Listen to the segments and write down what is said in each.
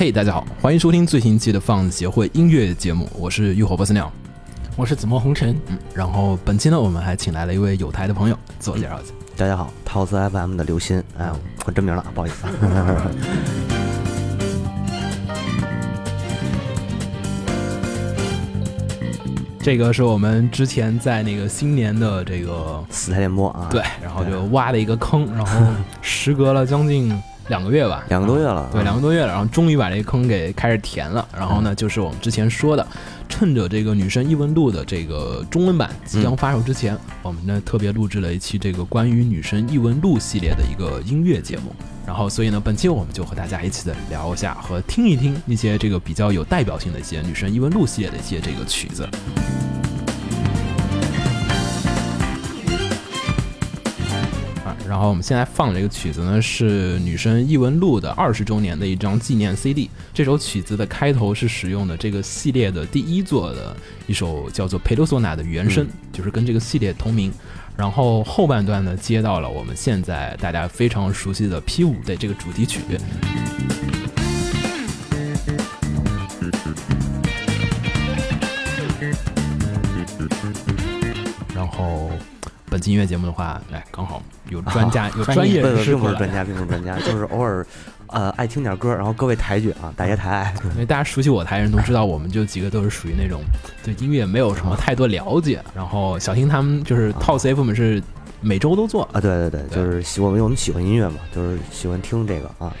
嘿大家好，欢迎收听最新一期的放协会音乐节目，我是浴火不死鸟。我是紫陌红尘，嗯，然后本期呢，我们还请来了一位有台的朋友，自我介绍一下。大家好，陶瓷 FM 的刘鑫，哎，我真名了，不好意思。这个是我们之前在那个新年的这个死台联播啊，对，然后就挖了一个坑，然后时隔了将近两个月吧，两个多月了，对，两个多月了，然后终于把这个坑给开始填了。然后呢，就是我们之前说的，趁着这个女神异闻录的这个中文版即将发售之前，我们呢特别录制了一期这个关于女神异闻录系列的一个音乐节目。然后，所以呢，本期我们就和大家一起的聊一下和听一听一些这个比较有代表性的一些女神异闻录系列的一些这个曲子。然后我们现在放的这个曲子呢是女生异闻录的二十周年的一张纪念 CD。这首曲子的开头是使用的这个系列的第一作的一首叫做《佩多索纳》的原声，就是跟这个系列同名。然后后半段呢，接到了我们现在大家非常熟悉的 P 五的这个主题曲。然后本期音乐节目的话，哎，刚好有专 家，有专业人士过来，并不是专家，并不是专家，就是偶尔呃爱听点歌，然后各位抬举啊，大家抬。因为大家熟悉我台人都知道，我们就几个都是属于那种对音乐没有什么太多了解。然后小新他们就是套 C F 们是每周都做啊，对对对，就是喜我们我们喜欢音乐嘛，就是喜欢听这个啊。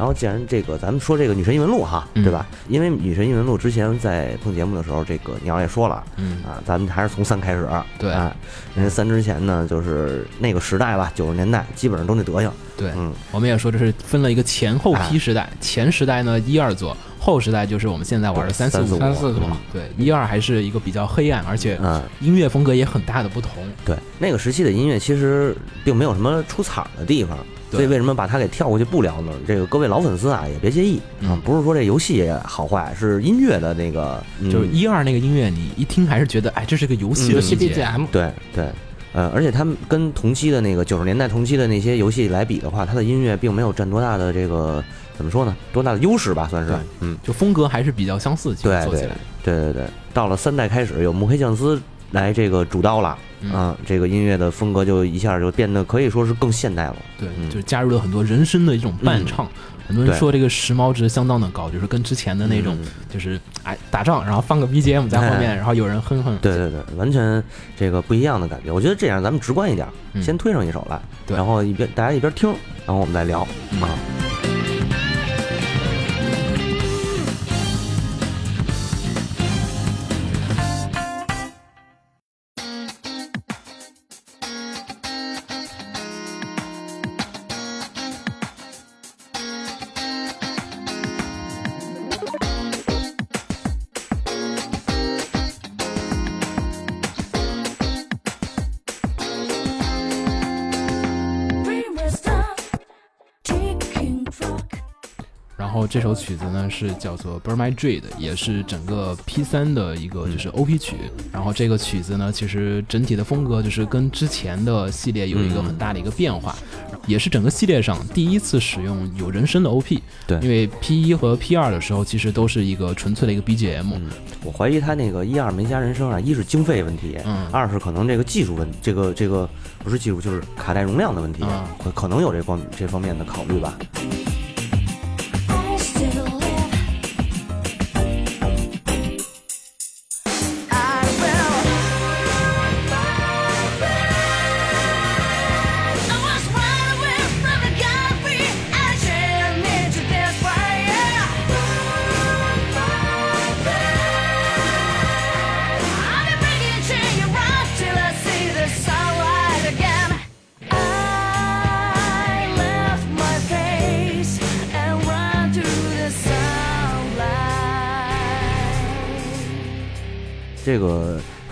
然后既然这个咱们说这个女神异闻录哈，对吧？因为女神异闻录之前在碰节目的时候，这个鸟也说了，嗯。啊，咱们还是从三开始，对。啊，因为三之前呢，就是那个时代吧，九十年代基本上都那德行，对，嗯，我们也说这是分了一个前后批时代，前时代呢一二座，后时代就是我们现在玩的三四五，三四座，对，一二还是一个比较黑暗，而且嗯，音乐风格也很大的不同。对，那个时期的音乐其实并没有什么出彩儿的地方，对所以为什么把它给跳过去不聊呢？这个各位老粉丝啊，也别介意。啊嗯，不是说这游戏好坏，是音乐的那个，嗯。就是一二那个音乐，你一听还是觉得，哎，这是个游戏 BGM，对对，呃，而且他们跟同期的那个九十年代同期的那些游戏来比的话，它的音乐并没有占多大的这个怎么说呢？多大的优势吧，算是，嗯，就风格还是比较相似，其实对对做起来。对对对，到了三代开始有木黑降司来这个主刀了，嗯啊，这个音乐的风格就一下就变得可以说是更现代了。对，嗯就是加入了很多人声的一种伴唱。很多人说这个时髦值相当的高，就是跟之前的那种，嗯就是哎打仗，然后放个 BGM 在后面，哎然后有人哼哼。对对对，完全这个不一样的感觉。我觉得这样咱们直观一点，嗯先推上一首来，对然后一边大家一边听，然后我们再聊嗯啊。然这首曲子呢是叫做《Burn My Dream》，也是整个 P 三的一个就是 OP 曲。然后这个曲子呢，其实整体的风格就是跟之前的系列有一个很大的一个变化，也是整个系列上第一次使用有人声的 OP。对因为 P 一和 P 二的时候其实都是一个纯粹的一个 BGM。嗯，我怀疑他那个一二没加人声啊，一是经费问题，嗯二是可能这个技术问，这个这个不是技术，就是卡带容量的问题，啊可可能有这方这方面的考虑吧。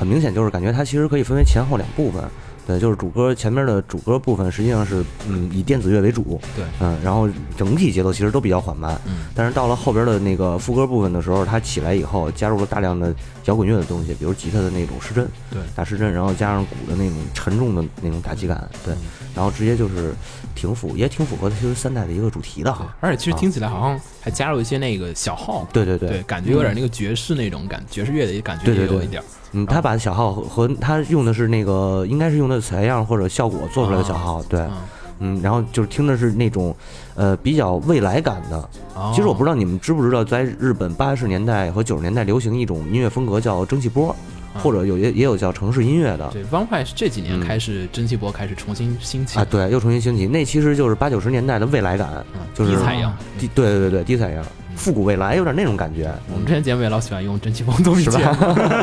很明显就是感觉它其实可以分为前后两部分。对，就是主歌前面的主歌部分实际上是嗯以电子乐为主，对嗯，然后整体节奏其实都比较缓慢，嗯但是到了后边的那个副歌部分的时候，它起来以后加入了大量的摇滚乐的东西，比如吉他的那种失真，对打失真，然后加上鼓的那种沉重的那种打击感，对，嗯然后直接就是挺符，也挺符合其实三代的一个主题的哈，而且其实听起来好像还加入一些那个小号，对对对，感觉有点那个爵士那种感，爵士乐的感觉也有一点儿。嗯，他把小号和和他用的是那个，应该是用的采样或者效果做出来的小号，对，嗯嗯，然后就是听的是那种，呃，比较未来感的。哦其实我不知道你们知不知道，在日本八十年代和九十年代流行一种音乐风格叫蒸汽波，嗯或者有也也有叫城市音乐的。对，Vampire 是这几年嗯开始蒸汽波开始重新兴起啊，，对，又重新兴起，那其实就是八九十年代的未来感，嗯就是低采样。低对对对对，低采样，复古未来，有点那种感觉，我们之前节目也老喜欢用蒸汽波做是吧？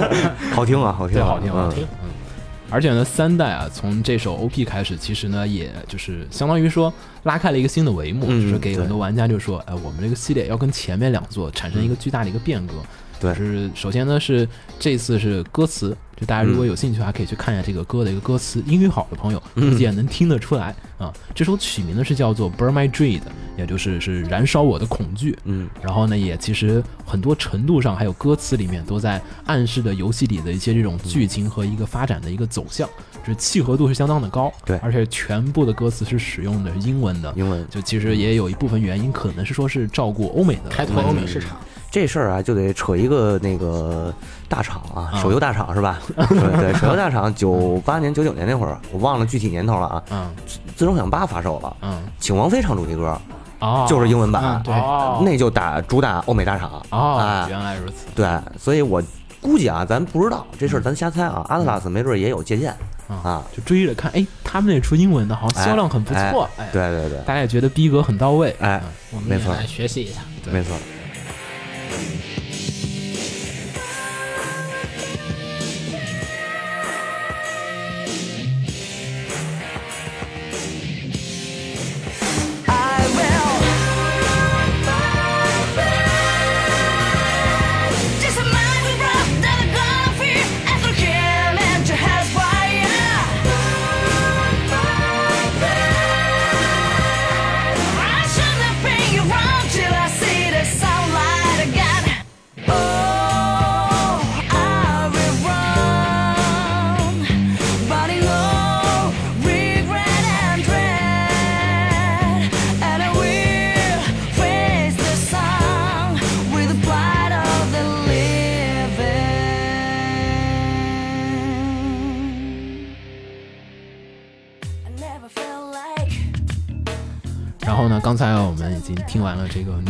好听啊，好听好听，好嗯听。嗯，而且呢，三代啊，从这首 OP 开始，其实呢，也就是相当于说拉开了一个新的帷幕，嗯就是给很多玩家就说，哎，我们这个系列要跟前面两座产生一个巨大的一个变革。对就是首先呢是这次是歌词，就大家如果嗯有兴趣的话，可以去看一下这个歌的一个歌词，英语好的朋友估嗯。计也能听得出来啊。这首曲名呢是叫做《Burn My Dread》，也就是是燃烧我的恐惧。嗯，然后呢，也其实很多程度上，还有歌词里面都在暗示着游戏里的一些这种剧情和一个发展的一个走向，就是契合度是相当的高。对。而且全部的歌词是使用的是英文的，英文。就其实也有一部分原因可能是说是照顾欧美的开拓欧美市场，这事儿啊，就得扯一个那个大厂啊，啊。手游大厂是吧？对对，手游大厂九八年、九九年那会儿，我忘了具体年头了啊。嗯。自从想八发售了，嗯。请王菲唱主题歌，哦，就是英文版嗯，对。哦。那就打主打欧美大厂哦，哎，原来如此。对，所以我估计啊，咱不知道这事儿，咱瞎猜啊。阿特拉斯没准也有借鉴啊，啊，就追着看，哎，他们那出英文的好像销量很不错，哎，对对对，大家也觉得逼格很到位，哎，我们没错。也来学习一下。对。没错。Thank you.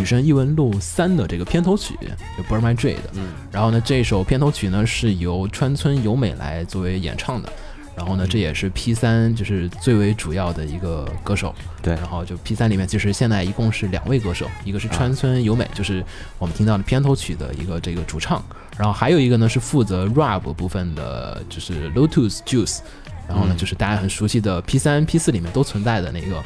女神异闻录三》的这个片头曲，就《Burn My Dread》。嗯，然后呢，这首片头曲呢是由川村由美来作为演唱的。然后呢，这也是 P 三就是最为主要的一个歌手。对然后就 P 三里面，其实现在一共是两位歌手，一个是川村由美，就是我们听到的片头曲的一个这个主唱，然后还有一个呢是负责 rap 部分的，就是 Lotus Juice。然后呢，嗯就是大家很熟悉的 P 三、P 四里面都存在的那个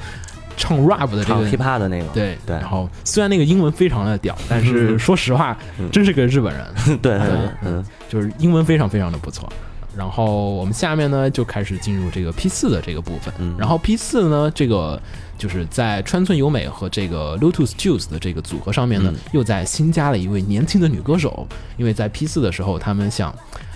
唱 rap 的这唱个 hiphop 的那个，对对然后虽然那个英文非常的屌，但是说实话，嗯真是个日本人，对对对，嗯就是英文非常非常的不错。然后我们下面呢就开始进入这个 P 四的这个部分。嗯然后 P 四呢，这个就是在川村由美和这个 Lotus Juice 的这个组合上面呢，嗯又在新加了一位年轻的女歌手。因为在 P 四的时候，他们想。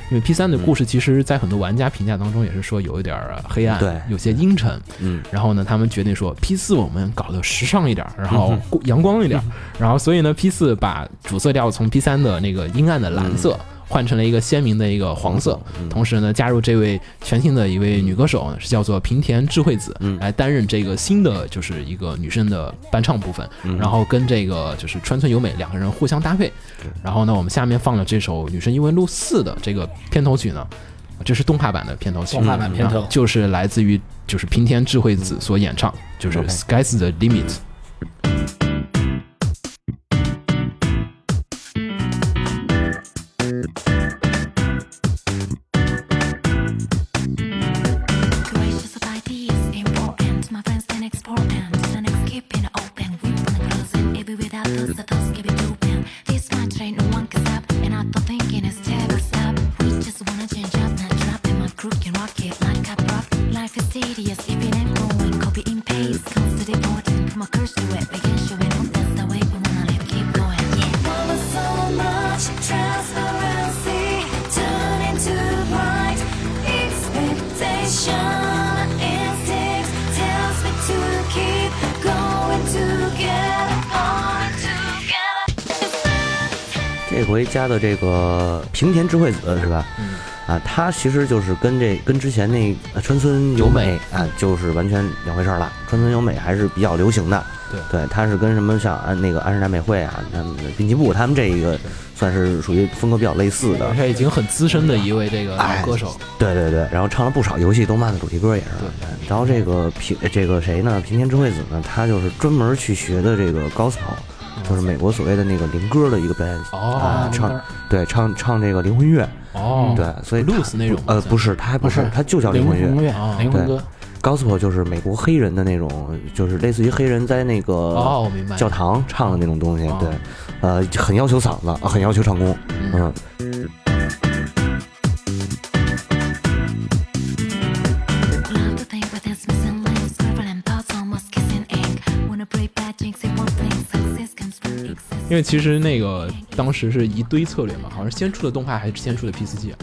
因为 P 三的故事，其实，在很多玩家评价当中，也是说有一点儿黑暗，对有些阴沉。嗯然后呢，他们决定说 P 四我们搞得时尚一点儿，然后阳光一点儿，然后所以呢，P 四把主色调从 P 三的那个阴暗的蓝色。换成了一个鲜明的一个黄色，嗯。同时呢，加入这位全新的一位女歌手，是叫做平田智慧子，嗯。来担任这个新的就是一个女生的伴唱部分，嗯。然后跟这个就是川村由美两个人互相搭配。然后呢，我们下面放了这首《女生异闻录四》的这个片头曲呢，这是动画版的片头曲，动画版片头。啊就是来自于就是平田智慧子所演唱，就是《Sky's the Limit》。的这个平田智慧子是吧？嗯。啊，他其实就是跟这跟之前那呃川村由美啊，就是完全两回事儿了。川村由美还是比较流行的，对。对，他是跟什么像安那个安室奈美惠啊，他们滨崎步他们这一个算是属于风格比较类似的。而，且已经很资深的一位这个歌手，对对对，然后唱了不少游戏动漫的主题歌也是。对。然后这个平这个谁呢？平田智慧子呢，他就是专门去学的这个 gospel，就是美国所谓的那个灵歌的一个表演哦啊，唱对唱唱这个灵魂乐，哦，对，所以 blues 那种呃不是，它还不是它就叫灵灵魂乐。魂乐哦，灵魂歌，gospel 就是美国黑人的那种，就是类似于黑人在那个教堂唱的那种东西，哦对，呃，很要求嗓子，很要求唱功，嗯因为其实那个当时是一堆策略嘛，好像是先出的动画还是先出的 P 四 G 啊？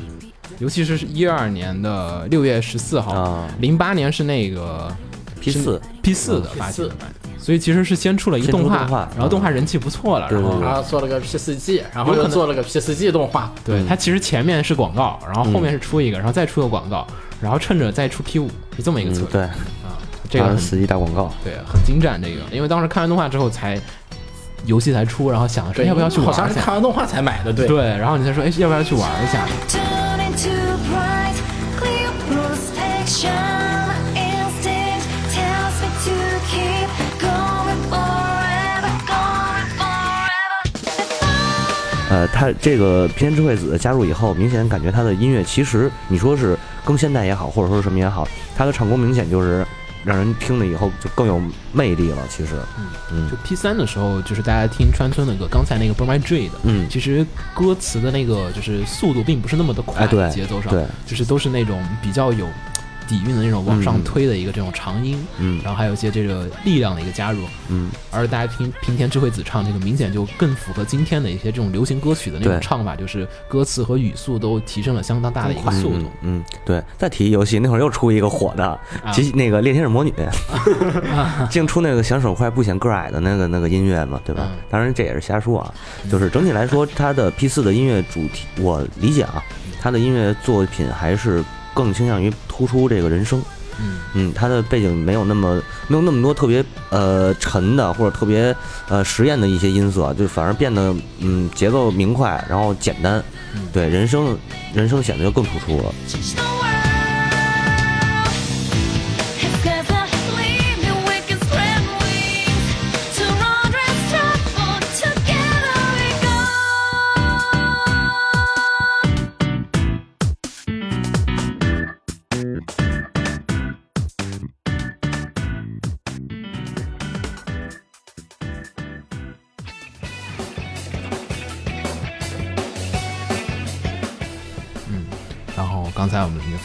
尤其是一二年的六月十四号啊，零八年是那个 P 四 P 四的嗯发行的，所以其实是先出了一个动画动画，然后动画人气不错了，然后做了个 P 四 G，然后又做了个 P 四 G 动画，对，嗯它其实前面是广告，然后后面是出一个，然后再出个广告，然后趁着再出 P 五，是这么一个策略、嗯对，啊。这个很当时四 G 大广告，对，很精湛。这个，因为当时看完动画之后才游戏才出，然后想说对，要不要去玩一下？好像是看完动画才买的，对。对，然后你才说，哎，要不要去玩一下？Turning too bright, clear prospection. Instinct tells me to keep going forever, going forever. 呃，他这个平田智慧子加入以后，明显感觉他的音乐其实你说是更现代也好，或者说是什么也好，他的唱功明显就是让人听了以后就更有魅力了。其实，嗯就 P 三的时候，就是大家听川村的歌，刚才那个 Burn My Dream 的，嗯。其实歌词的那个就是速度并不是那么的快，哎对节奏上，对，就是都是那种比较有底蕴的那种往上嗯推的一个这种长音，嗯。然后还有一些这个力量的一个加入，嗯，而大家听平田智慧子唱这个，明显就更符合今天的一些这种流行歌曲的那种唱法，就是歌词和语速都提升了相当大的一个速度。嗯，嗯对。再提一游戏，那会儿又出一个火的，啊。其那个猎天使魔女，净出那个响手快不显个矮的那个那个音乐嘛，对吧？嗯？当然这也是瞎说啊，就是整体来说，它的 P 四的音乐主题，我理解啊，它的音乐作品还是更倾向于突出这个人声。嗯，嗯，它的背景没有那么没有那么多特别呃沉的或者特别呃实验的一些音色，就反而变得嗯节奏明快，然后简单，嗯对人声人声显得就更突出了。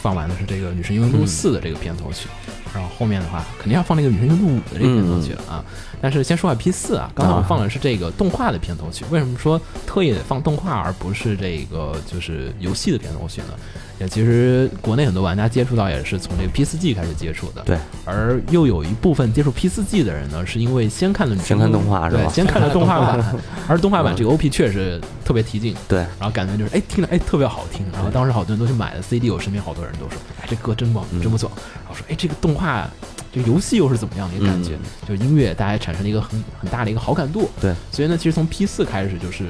放完的是这个《女神异闻录四》的这个片头曲，然后后面的话肯定要放那个《女神异闻录五》的这个片头曲了啊。但是先说下 P 四啊，刚才我们放的是这个动画的片头曲，为什么说特意放动画而不是这个就是游戏的片头曲呢？也其实国内很多玩家接触到也是从这个 P 四 G 开始接触的，对，而又有一部分接触 P 四 G 的人呢，是因为先看了先看动画是吧对，先看了动画版，而动画版这个 OP 确实特别提劲，对，然后感觉就是哎听着哎特别好听，然后当时好多人都去买了 CD，我身边好多人都说哎这歌真棒，真不错，然后说哎这个动画这个游戏又是怎么样的一个感觉？就音乐大家产生了一个很很大的一个好感度，对，所以呢，其实从 P 四开始就是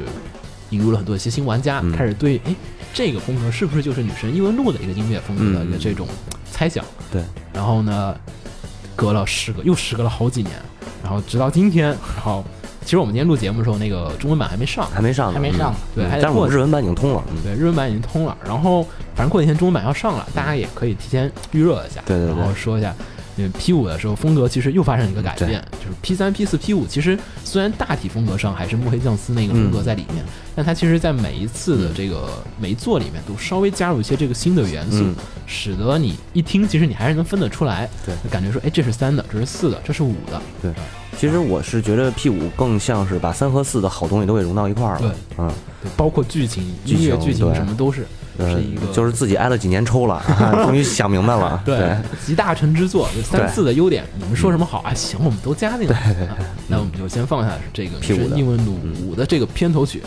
引入了很多一些新玩家，嗯。开始对哎这个风格是不是就是女神异闻录的一个音乐风格的一个嗯。这种猜想，对，然后呢，隔了时隔又时隔了好几年，然后直到今天，然后其实我们今天录节目的时候，那个中文版还没上，还没上，还没上嗯。对但是我们日文版已经通了，嗯，对，日文版已经通了，然后反正过几天中文版要上了，大家也可以提前预热一下，对对对然后说一下。嗯，P 五的时候风格其实又发生了一个改变，就是 P 三、P 四、P 五，其实虽然大体风格上还是墨黑酱司那个风格在里面，但它其实在每一次的这个每一座里面都稍微加入一些这个新的元素，嗯使得你一听，其实你还是能分得出来，对就感觉说，哎，这是三的，这是四的，这是五的，对。其实我是觉得 P 五更像是把三和四的好东西都给融到一块儿了，对嗯，对，包括剧情、音乐、剧情什么都是，呃是一个就是自己挨了几年抽了，啊终于想明白了，对，集大成之作，就三对四的优点，你们说什么好啊？行，我们都加进来。啊那我们就先放下这个《P5 的神异闻录五》的这个片头曲。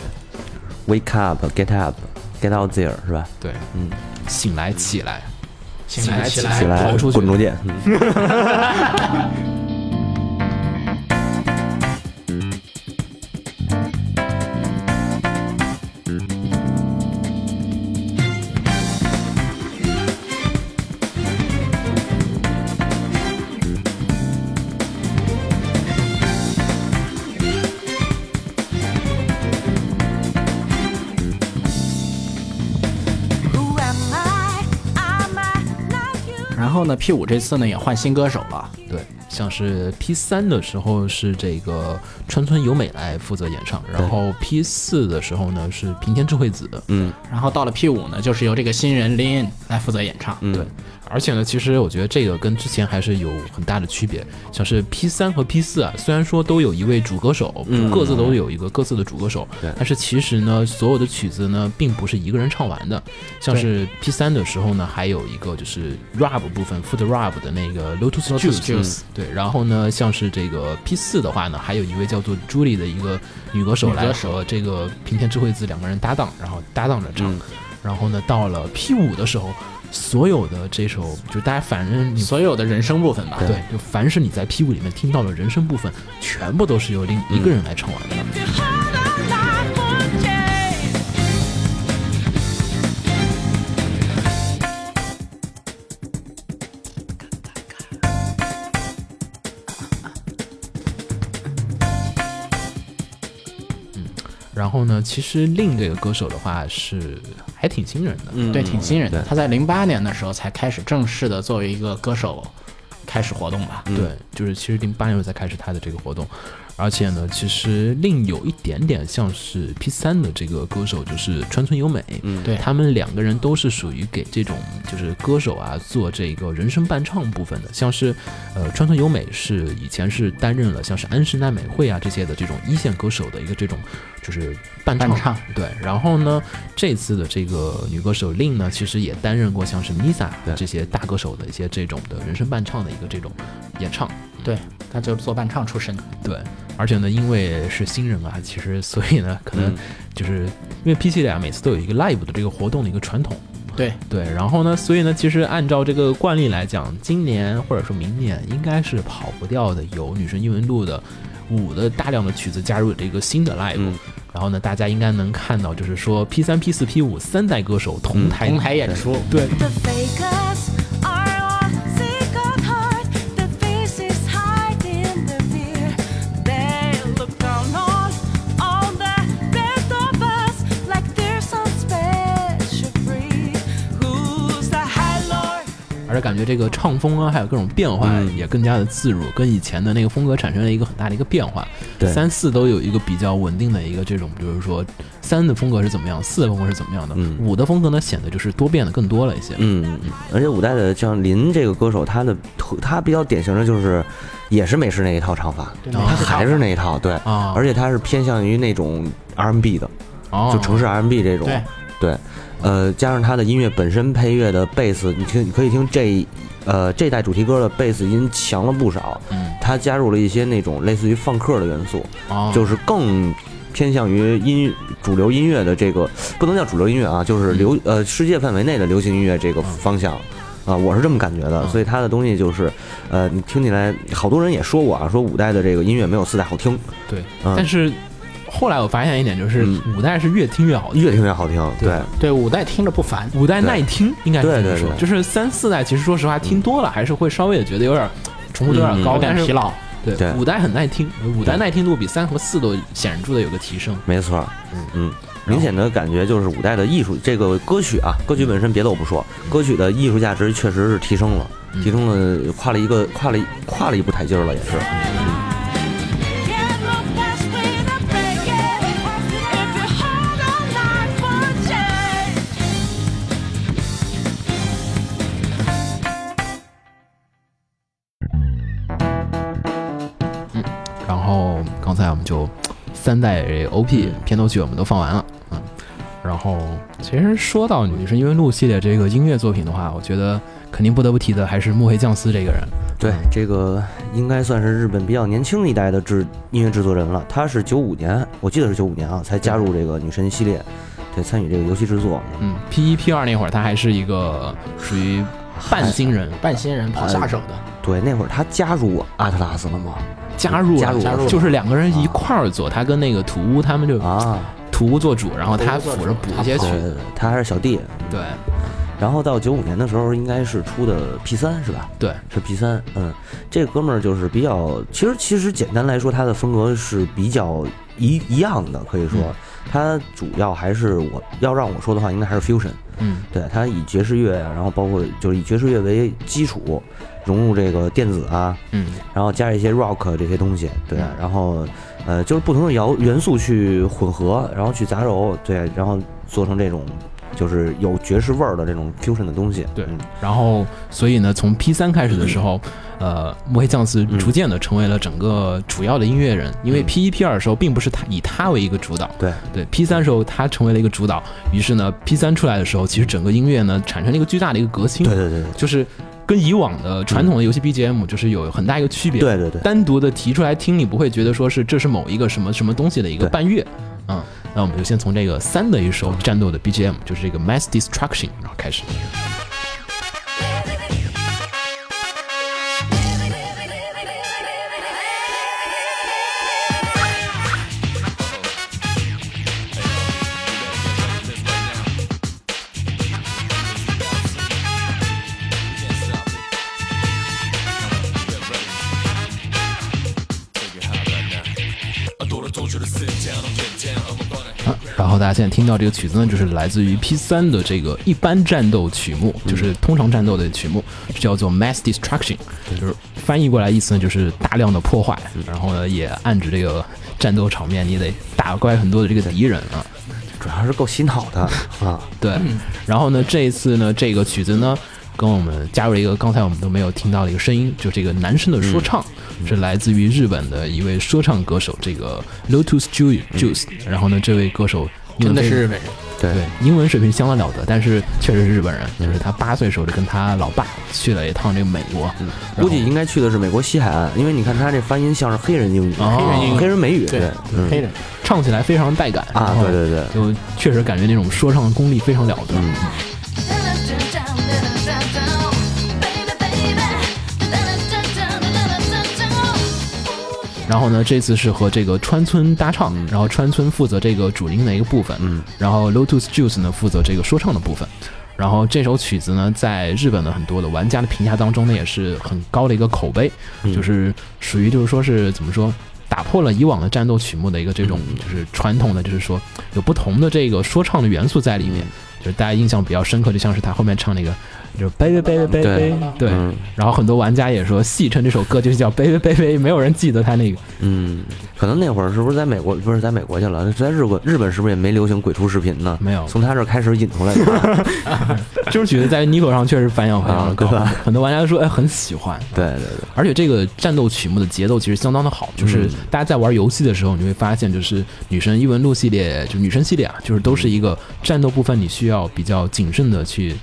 Wake up，Get up，Get out there，是吧？对，嗯，醒来起来，醒来起起来起来跑出去滚出去。呢，P 五这次呢也换新歌手了，对，像是 P 三的时候是这个川村由美来负责演唱，然后 P 四的时候呢是平田智慧子，嗯。然后到了 P 五呢，就是由这个新人 Lin 来负责演唱。嗯，对，而且呢，其实我觉得这个跟之前还是有很大的区别。像是 P 三和 P 四啊，虽然说都有一位主歌手，嗯各自都有一个各自的主歌手，但是其实呢，所有的曲子呢，并不是一个人唱完的。像是 P 三的时候呢，还有一个就是 rap 部分 foot rap 的那个 Lotus Juice，Juice 对，然后呢，像是这个 P 四的话呢，还有一位叫做 Julie 的一个女歌手来和这个平田智慧子两个人搭档，然后搭档着唱。嗯然后呢，到了 P 五的时候，所有的这首就大家反正你所有的人声部分吧，对，就凡是你在 P 五里面听到的人声部分，全部都是由另一个人来唱完的。然后呢，其实令这个歌手的话是还挺新人的，嗯对，挺新人的。他在零八年的时候才开始正式的作为一个歌手开始活动吧。嗯对，就是其实零八年才开始他的这个活动，而且呢，其实另有一点点像是 P 三的这个歌手，就是川村优美，嗯对他们两个人都是属于给这种就是歌手啊做这个人声伴唱部分的，像是呃川村优美是以前是担任了像是安室奈美惠啊这些的这种一线歌手的一个这种就是伴唱，伴唱。对，然后呢这次的这个女歌手令呢，其实也担任过像是 Misa 对这些大歌手的一些这种的人声伴唱的一个这种演唱，对，他就是做伴唱出身。对，而且呢，因为是新人啊，其实所以呢，可能嗯。就是因为 P 系列啊，每次都有一个 live 的这个活动的一个传统，对，对，然后呢，所以呢，其实按照这个惯例来讲，今年或者说明年应该是跑不掉的，有女神异闻录的五的大量的曲子加入这个新的 live，、嗯。然后呢，大家应该能看到，就是说 P 三、P 四、P 五三代歌手同台、同台演出。对感觉这个唱风啊，还有各种变化嗯。也更加的自如，跟以前的那个风格产生了一个很大的一个变化。对。三四都有一个比较稳定的一个这种，比如说三的风格是怎么样，四的风格是怎么样的，嗯。五的风格呢显得就是多变的更多了一些。嗯，嗯嗯。而且五代的像林这个歌手，他的特他比较典型的就是也是美式那一套唱法，他还是那一套，对，啊，而且他是偏向于那种 R&B 的，哦。就城市 R&B 这种，对，呃，加上他的音乐本身配乐的贝斯，你听你可以听这呃这代主题歌的贝斯音强了不少，嗯，他加入了一些那种类似于放克的元素，哦，就是更偏向于音主流音乐的这个不能叫主流音乐啊，就是流呃世界范围内的流行音乐这个方向。啊，我是这么感觉的，嗯。所以他的东西就是，呃，你听起来，好多人也说过啊，说五代的这个音乐没有四代好听，对，嗯。但是后来我发现一点，就是嗯五代是越听越好听。越听越好听。对，对，五代听着不烦。五代耐听，应该是这么说。对对对就是三四代，其实说实话，听多了还是会稍微的觉得有点重复度有点嗯高，有点但是疲劳。对对五代很耐听，五代耐听度比三和四都显著的有个提升。没错，嗯嗯，明显的感觉就是五代的艺术，这个歌曲啊，歌曲本身别的我不说，歌曲的艺术价值确实是提升了，嗯提升了，跨了一个跨了一跨了一步台阶了，也是。三代 OP 片头曲我们都放完了，嗯，然后其实说到《女神异闻录》系列这个音乐作品的话，我觉得肯定不得不提的还是木黑降司这个人。对，这个应该算是日本比较年轻一代的制音乐制作人了。他是九五年，我记得是九五年啊，才加入这个女神系列，对，参与这个游戏制作。嗯，P 一 P 二那会儿他还是一个属于半新人，半新人跑下手的，对，那会儿他加入阿特拉斯了吗？加入加入加入就是两个人一块儿做，他跟那个土屋他们就啊，土屋做主，然后他辅着补一些曲。他还是小弟。对。然后到九五年的时候，应该是出的 P 三是吧？对，是 P 三。嗯，这个哥们儿就是比较，其实其实简单来说，他的风格是比较一一样的，可以说，他主要还是我要让我说的话，应该还是 fusion。嗯。对，它以爵士乐啊，然后包括就是以爵士乐为基础，融入这个电子啊，嗯。然后加一些 rock 这些东西，对，然后呃，就是不同的摇元素去混合，然后去杂糅，对，然后做成这种就是有爵士味儿的这种 fusion 的东西，对嗯，然后所以呢，从 P 三开始的时候，呃，木黑将司逐渐的成为了整个主要的音乐人，因为 P 一 P 二的时候并不是他以他为一个主导，对。对，P 三时候他成为了一个主导，于是呢，P 三出来的时候，其实整个音乐呢产生了一个巨大的一个革新，对对对对。就是跟以往的传统的游戏 BGM 就是有很大一个区别，对对对，单独的提出来听，你不会觉得说是这是某一个什么什么东西的一个对。伴乐，嗯，那我们就先从这个三的一首战斗的 BGM，就是这个 Mass Destruction，然后开始。家现在听到这个曲子呢，就是来自于 P 三的这个一般战斗曲目，就是通常战斗的曲目，叫做 Mass Destruction，就是翻译过来意思呢就是大量的破坏，然后呢也暗指这个战斗场面你得打怪很多的这个敌人啊。主要是够洗脑的啊，对，然后呢，这一次呢，这个曲子呢，跟我们加入了一个刚才我们都没有听到的一个声音，就这个男生的说唱，是来自于日本的一位说唱歌手，这个 Lotus Ju- Juice。然后呢，这位歌手英真的是日本人。对。对。英文水平相当了得，但是确实是日本人，就是他八岁时候就跟他老爸去了一趟这个美国，估计应该去的是美国西海岸，因为你看他这发音像是黑人英语，哦。黑人英语。黑人美语，对嗯。黑人，唱起来非常带感啊对对对，就确实感觉那种说唱功力非常了得。嗯然后呢，这次是和这个川村搭唱，然后川村负责这个主音的一个部分，嗯，然后 Lotus Juice 呢负责这个说唱的部分。然后这首曲子呢，在日本的很多的玩家的评价当中呢，也是很高的一个口碑，嗯就是属于就是说是怎么说，打破了以往的战斗曲目的一个这种就是传统的，就是说有不同的这个说唱的元素在里面。就是大家印象比较深刻，就像是他后面唱那个，就是 baby baby baby，对对，嗯。然后很多玩家也说戏称这首歌就是叫 baby baby，没有人记得他那个，嗯，可能那会儿是不是在美国？不是在美国去了，在日本，日本是不是也没流行鬼畜视频呢？没有。从他这儿开始引出来的。这首曲子在 Nico 上确实反响非常的高，很多玩家都说哎很喜欢，对对对，而且这个战斗曲目的节奏其实相当的好，就是嗯。大家在玩游戏的时候，你会发现，就是女神异闻录系列，就女神系列啊，就是都是一个战斗部分你需要比较谨慎的去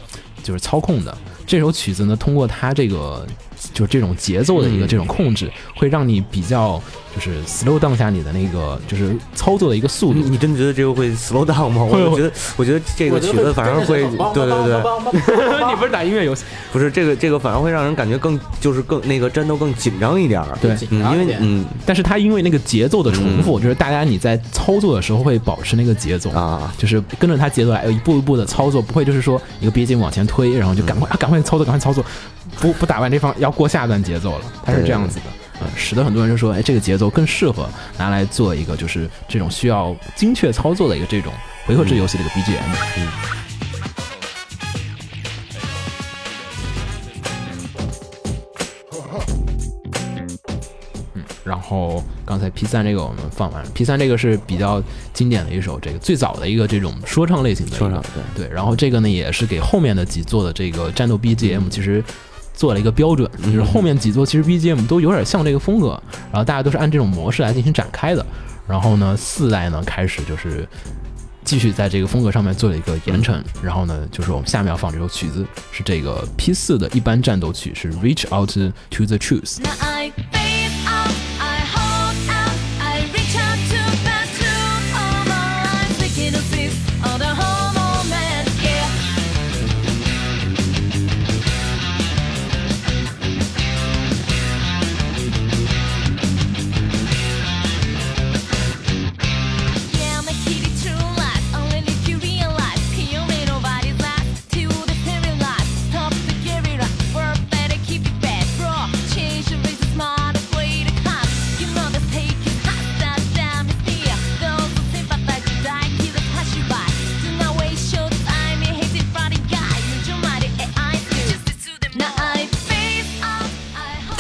就是操控的。这首曲子呢，通过它这个就是这种节奏的一个嗯。这种控制，会让你比较就是 slow down 下你的那个就是操作的一个速度。你。真的觉得这个会 slow down 吗？我觉得，我觉得这个曲子反而会，对对对，你不是打音乐游戏？不是这个这个反而会让人感觉更就是更那个战斗更紧张一点儿。对。嗯，因为点嗯。但是它因为那个节奏的重复，就是大家你在操作的时候会保持那个节奏啊。就是跟着它节奏来，一步一步的操作，不会就是说一个 BGM 往前推，然后就赶快、啊赶快操作，赶快操作，不不打完这方要过下段节奏了，它是这样子的。呃，使得很多人就说，哎，这个节奏更适合拿来做一个就是这种需要精确操作的一个这种回合制游戏的一个 BGM。嗯，然后刚才 P 三这个我们放完了，P 三这个是比较经典的一首，这个最早的一个这种说唱类型的说唱对，然后这个呢也是给后面的几座的这个战斗 BGM 其实做了一个标准，就是后面几座其实 BGM 都有点像这个风格，然后大家都是按这种模式来进行展开的。然后呢，四代呢开始就是继续在这个风格上面做了一个延伸。然后呢，就是我们下面要放这首曲子是这个 P 四的一般战斗曲，是 Reach Out to the Truth。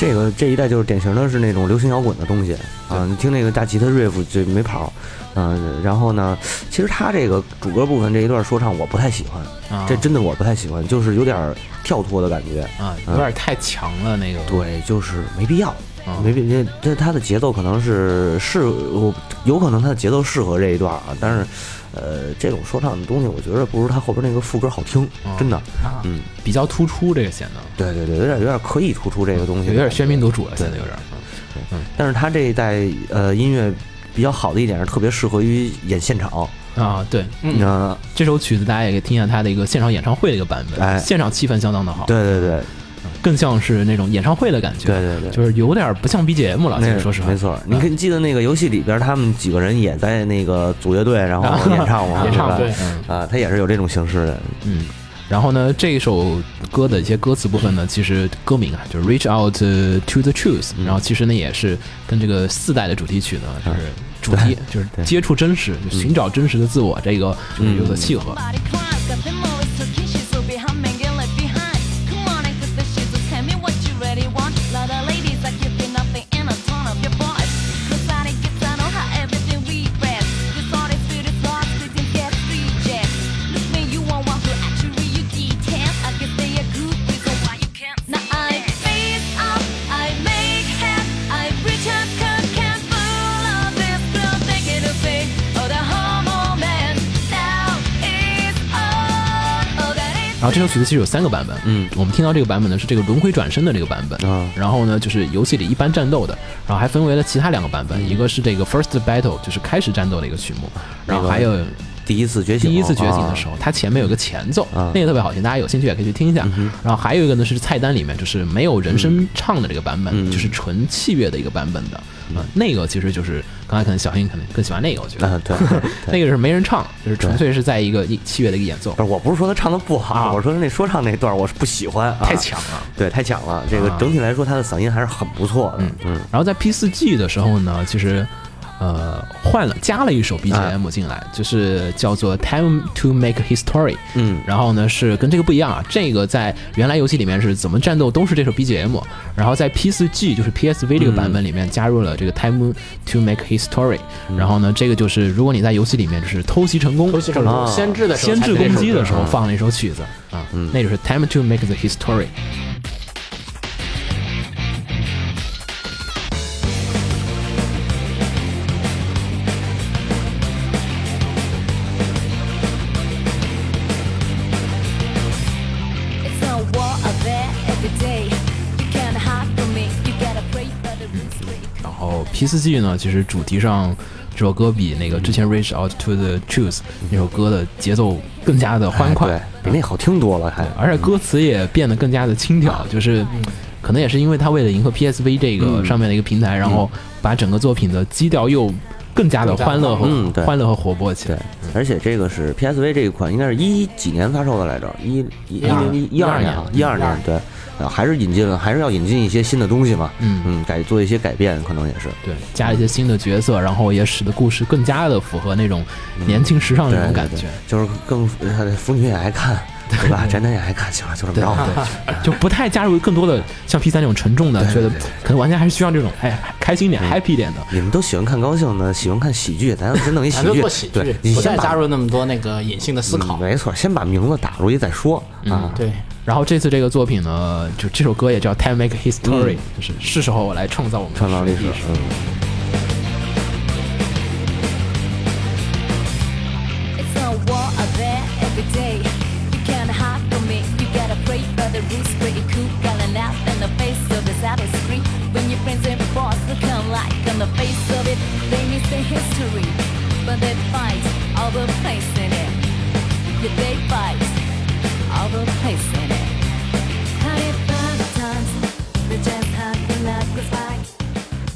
这个这一代就是典型的是那种流行摇滚的东西啊，你听那个大吉他 riff 就没跑，嗯、然后呢，其实他这个主歌部分这一段说唱我不太喜欢，啊这真的我不太喜欢，就是有点跳脱的感觉，啊，有点太强了那个。对，就是没必要。啊没必这这他的节奏可能是适我有可能他的节奏适合这一段啊，但是呃这种说唱的东西，我觉得不如他后边那个副歌好听，真的，嗯，比较突出，这个显得对对对，有点有点刻意突出这个东西，有点喧宾夺主了，现在有点。嗯。但是他这一代呃音乐比较好的一点是特别适合于演现场，啊，对，嗯，呃。这首曲子大家也可以听一下他的一个现场演唱会的一个版本，哎。现场气氛相当的好，对对对更像是那种演唱会的感觉，对对对。就是有点不像 BGM 了，其那实说实话，没错，你可以记得那个游戏里边他们几个人也在那个组乐队，然后 演唱嘛，演唱对，啊，他也是有这种形式的，嗯。然后呢，这一首歌的一些歌词部分呢，其实歌名啊，就是 Reach Out to the Truth，、然后其实呢也是跟这个四代的主题曲呢，就是主题就是接触真实，就寻找真实的自我，这个就是有所契合。后这首曲子其实有三个版本，嗯，我们听到这个版本呢是这个轮回转身的这个版本，啊。然后呢就是游戏里一般战斗的，然后还分为了其他两个版本，一个是这个 First Battle，就是开始战斗的一个曲目，然后还有第一次觉醒，第一次觉醒的时候，候，它前面有个前奏，啊。那个特别好听，大家有兴趣也可以去听一下。然后还有一个呢是菜单里面就是没有人声唱的这个版本，嗯。就是纯器乐的一个版本的。啊，那个其实就是刚才可能小英可能更喜欢那个，我觉得。啊，对，对 那个是没人唱，就是纯粹是在一个一器乐的一个演奏不，是，我不是说他唱的不好，啊我说那说唱那段我是不喜欢，啊太抢了。对，太抢了。这个啊整体来说，他的嗓音还是很不错的。嗯然后在 P 四 G 的时候呢，其实呃换了加了一首 BGM 进来，就是叫做 Time to Make History。嗯。然后呢是跟这个不一样啊，这个在原来游戏里面是怎么战斗都是这首 BGM，然后在 P 四 G 就是 PSV 这个版本里面加入了这个 Time to Make History，、然后呢这个就是如果你在游戏里面就是偷袭成功，偷袭成功，啊。先制的先制攻击的时候放了一首曲子。啊，那就是 Time to Make the History。P 四 G 呢，其实主题上这首歌比那个之前 Reach Out to the Truth 那首歌的节奏更加的欢快，比那好听多了，还。而且歌词也变得更加的轻佻，就是可能也是因为他为了迎合 PSV 这个上面的一个平台，然后把整个作品的基调又更加的欢乐和、嗯对。欢乐和活泼起对来。，而且这个是 PSV 这一款，应该是一几年发售的来着，一一一零一一二年啊，一二年对，啊还是引进了，还是要引进一些新的东西嘛，嗯嗯，改做一些改变，可能也是对，加一些新的角色，然后也使得故事更加的符合那种年轻时尚的那种感觉。对就是更呃腐女也爱看，对吧？宅男也爱看，行了，就这么着吧。就不太加入更多的像 P 三这种沉重的，觉得可能玩家还是需要这种哎开心一点、happy 一点的。你们都喜欢看高兴的，喜欢看喜剧，咱先弄一喜剧做喜，对剧，，不你再加入那么多那个隐性的思考嗯。没错，先把名字打出去再说啊。对，然后这次这个作品呢，就这首歌也叫 Time Make History，、就是是时候我来创造我们的创造历史 But they fight all the place in it. Yeah, they fight all the place in it. Honey, five times, they just have the love goes by.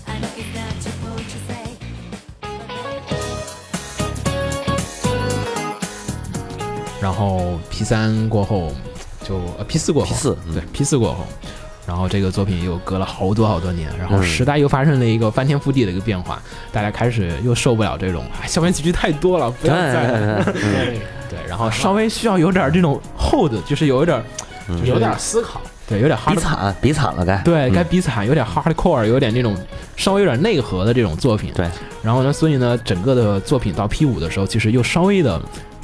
I know it's not your what you say. 然后 P 三过后就呃 P 四过后 P4 嗯对 P 四过后， 然后这个作品又隔了好多好多年，然后嗯时代又发生了一个翻天覆地的一个变化，大家开始又受不了这种哎校园喜剧太多了，不要再了。对，对，对，然后稍微需要有点这种厚的，就是有一点就是有点思考。对，有点比 hard 惨比惨了该，对，嗯该比惨，有点 hardcore，有点那种稍微有点内核的这种作品。对，然后呢，所以呢，整个的作品到 P 五的时候，其实又稍微的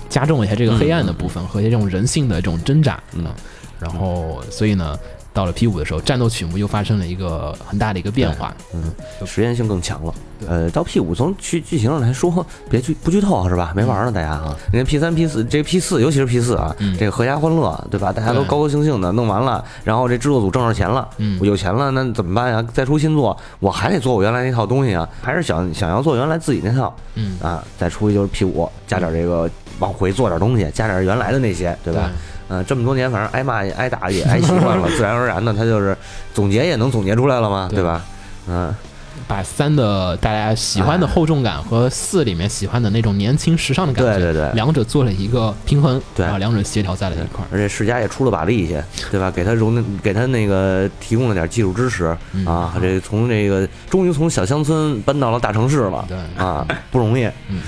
加重了一下这个黑暗的部分和一些这种人性的这种挣扎。嗯啊然后所以呢，到了 P 五的时候，战斗曲目又发生了一个很大的一个变化。嗯，实验性更强了。呃，到 P 五从剧剧情上来说，别剧不剧透是吧？没玩呢，大家啊。你看 P 三、P 四，这 P 四，尤其是 P 四啊，嗯这个阖家欢乐，对吧？大家都高高兴兴的弄完了，然后这制作组挣着钱了，有钱了，那怎么办呀？再出新作，我还得做我原来那套东西啊，还是想想要做原来自己那套嗯，啊。再出去就是 P 五，加点这个往回做点东西，加点原来的那些，对吧？嗯，这么多年，反正挨骂也挨打也挨习惯了，自然而然的，他就是总结也能总结出来了嘛，对对吧？嗯，把三的大家喜欢的厚重感和四里面喜欢的那种年轻时尚的感觉，对对对两者做了一个平衡，对啊，两者协调在了一块儿。而且世嘉也出了把力气，对吧？给他容 给他那个提供了点技术支持、嗯啊，这从这个终于从小乡村搬到了大城市了，对啊，不容易。嗯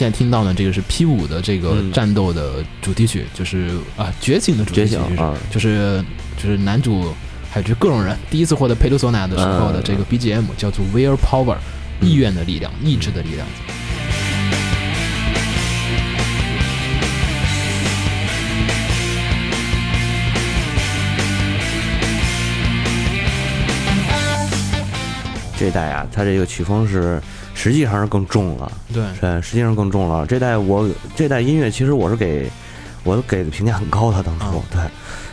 现在听到呢，这个是 P 五的这个嗯。战斗的主题曲，就是啊觉醒的主题曲，觉醒就是啊。就是就是男主还有就是各种人第一次获得佩鲁索纳的时候的这个 BGM 叫做 Will Power，意愿的力量，意志的力量。这代啊，它这个曲风是实际上是更重了，对，是实际上更重了。这代我这代音乐其实我是给我给的评价很高的，当初、啊对。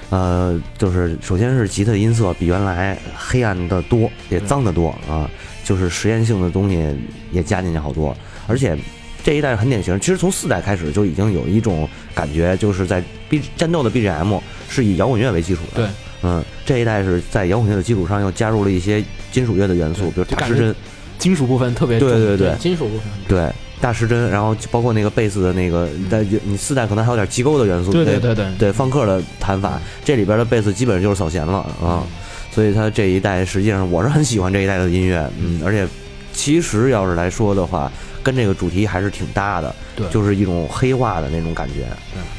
呃，就是首先是吉他的音色比原来黑暗的多，也脏的多啊，就是实验性的东西也加进去好多，而且这一代很典型，其实从四代开始就已经有一种感觉，就是在 B 战斗的 BGM 是以摇滚乐为基础的，对，嗯，这一代是在摇滚乐的基础上又加入了一些金属乐的元素，比如大失真，金属部分特别重。对对对。金属部分对，大时针，然后包括那个贝斯的那个，但你四代可能还有点机构的元素，对对对对对。方克的弹法，这里边的贝斯基本上就是扫弦了啊，所以他这一代实际上我是很喜欢这一代的音乐，嗯，而且其实要是来说的话，跟这个主题还是挺搭的，对。就是一种黑化的那种感觉，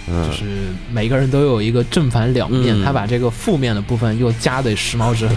嗯。就是每个人都有一个正反两面，嗯。他把这个负面的部分又加的时髦之狠。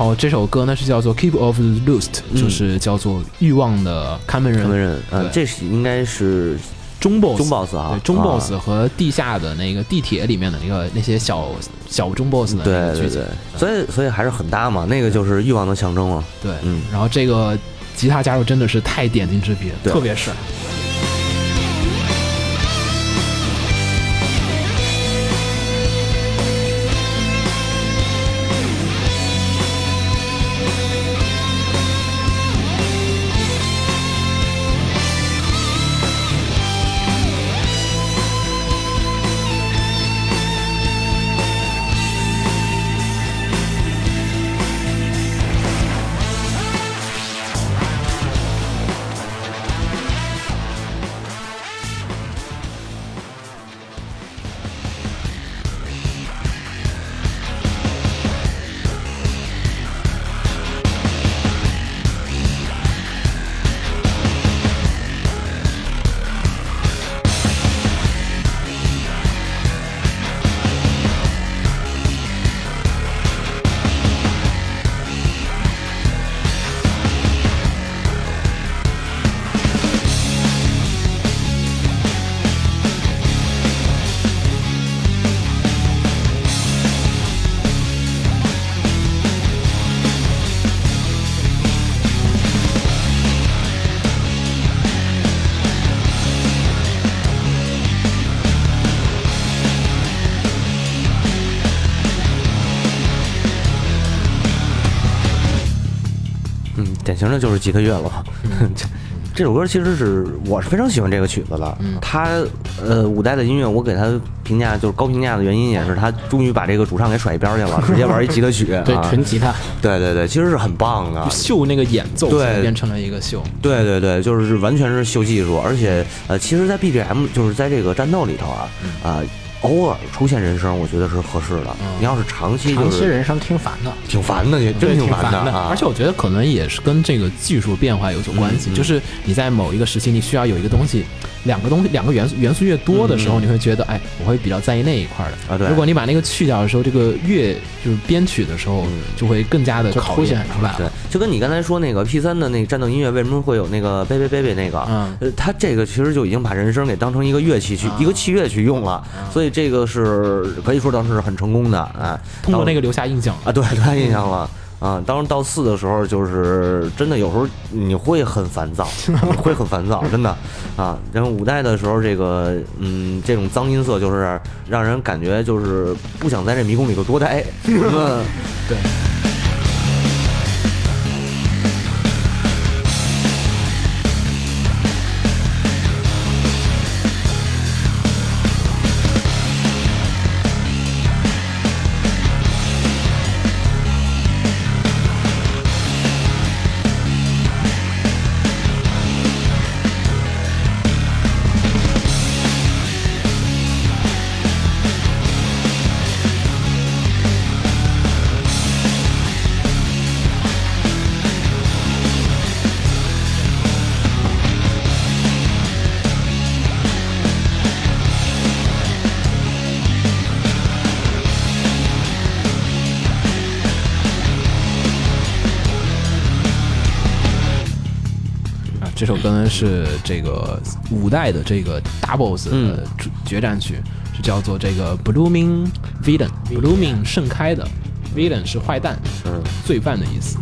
后这首歌呢是叫做《Keep of the Lost》，就是叫做欲望的看门人。看门人，嗯，对。这是应该是中 boss，中 boss 啊。对，中啊。boss 和地下的那个地铁里面的那个那些小小中 boss 的那对个剧情。对对，，所以所以还是很搭嘛，那个就是欲望的象征了。对，嗯。然后这个吉他加入真的是太点睛之笔了，特别帅。型的就是吉他乐了。这这首歌其实是我是非常喜欢这个曲子的。他呃五代的音乐，我给他评价就是高评价的原因也是他终于把这个主唱给甩一边儿去了，直接玩一吉他曲。对啊纯吉他，对对对，其实是很棒的。秀那个演奏对变成了一个秀，对对对，就是完全是秀技术，而且呃，其实，在 BGM 就是在这个战斗里头啊，啊、偶尔出现人声，我觉得是合适的。你要是长期就是长期人声挺烦的。挺烦的，也真挺挺烦的！而且我觉得可能也是跟这个技术变化有所关系，就是你在某一个时期，你需要有一个东西，两个东西，两个元素元素越多的时候，你会觉得，哎，我会比较在意那一块儿的。啊对如果你把那个去掉的时候，这个乐就是编曲的时候，嗯就会更加的凸显出来。对，就跟你刚才说那个 P 三的那个战斗音乐为什么会有那个 baby baby 那个，嗯呃，它这个其实就已经把人声给当成一个乐器去、一个器乐去用了，所以这个是可以说当时是很成功的啊。通过那个留下印象。啊，对，留下印象了。啊，当时到四的时候，就是真的有时候你会很烦躁，你会很烦躁，真的啊。然后五代的时候，这个嗯，这种脏音色就是让人感觉就是不想在这迷宫里头多待。嗯对。首歌呢是这个五代的这个大 boss 嗯。的主决战曲，是叫做这个 Blooming Villain，Blooming 盛开的，Villain 是坏蛋，嗯，罪犯的意思。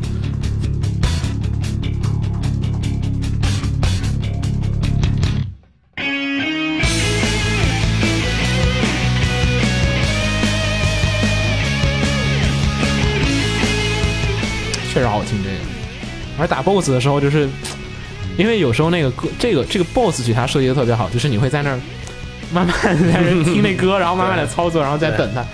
确实好听这个，而打 BOSS 的时候，就是因为有时候那个歌，这个这个 BOSS 曲它设计的特别好，就是你会在那儿慢慢地在那听那歌，然后慢慢的操作，然后再等它。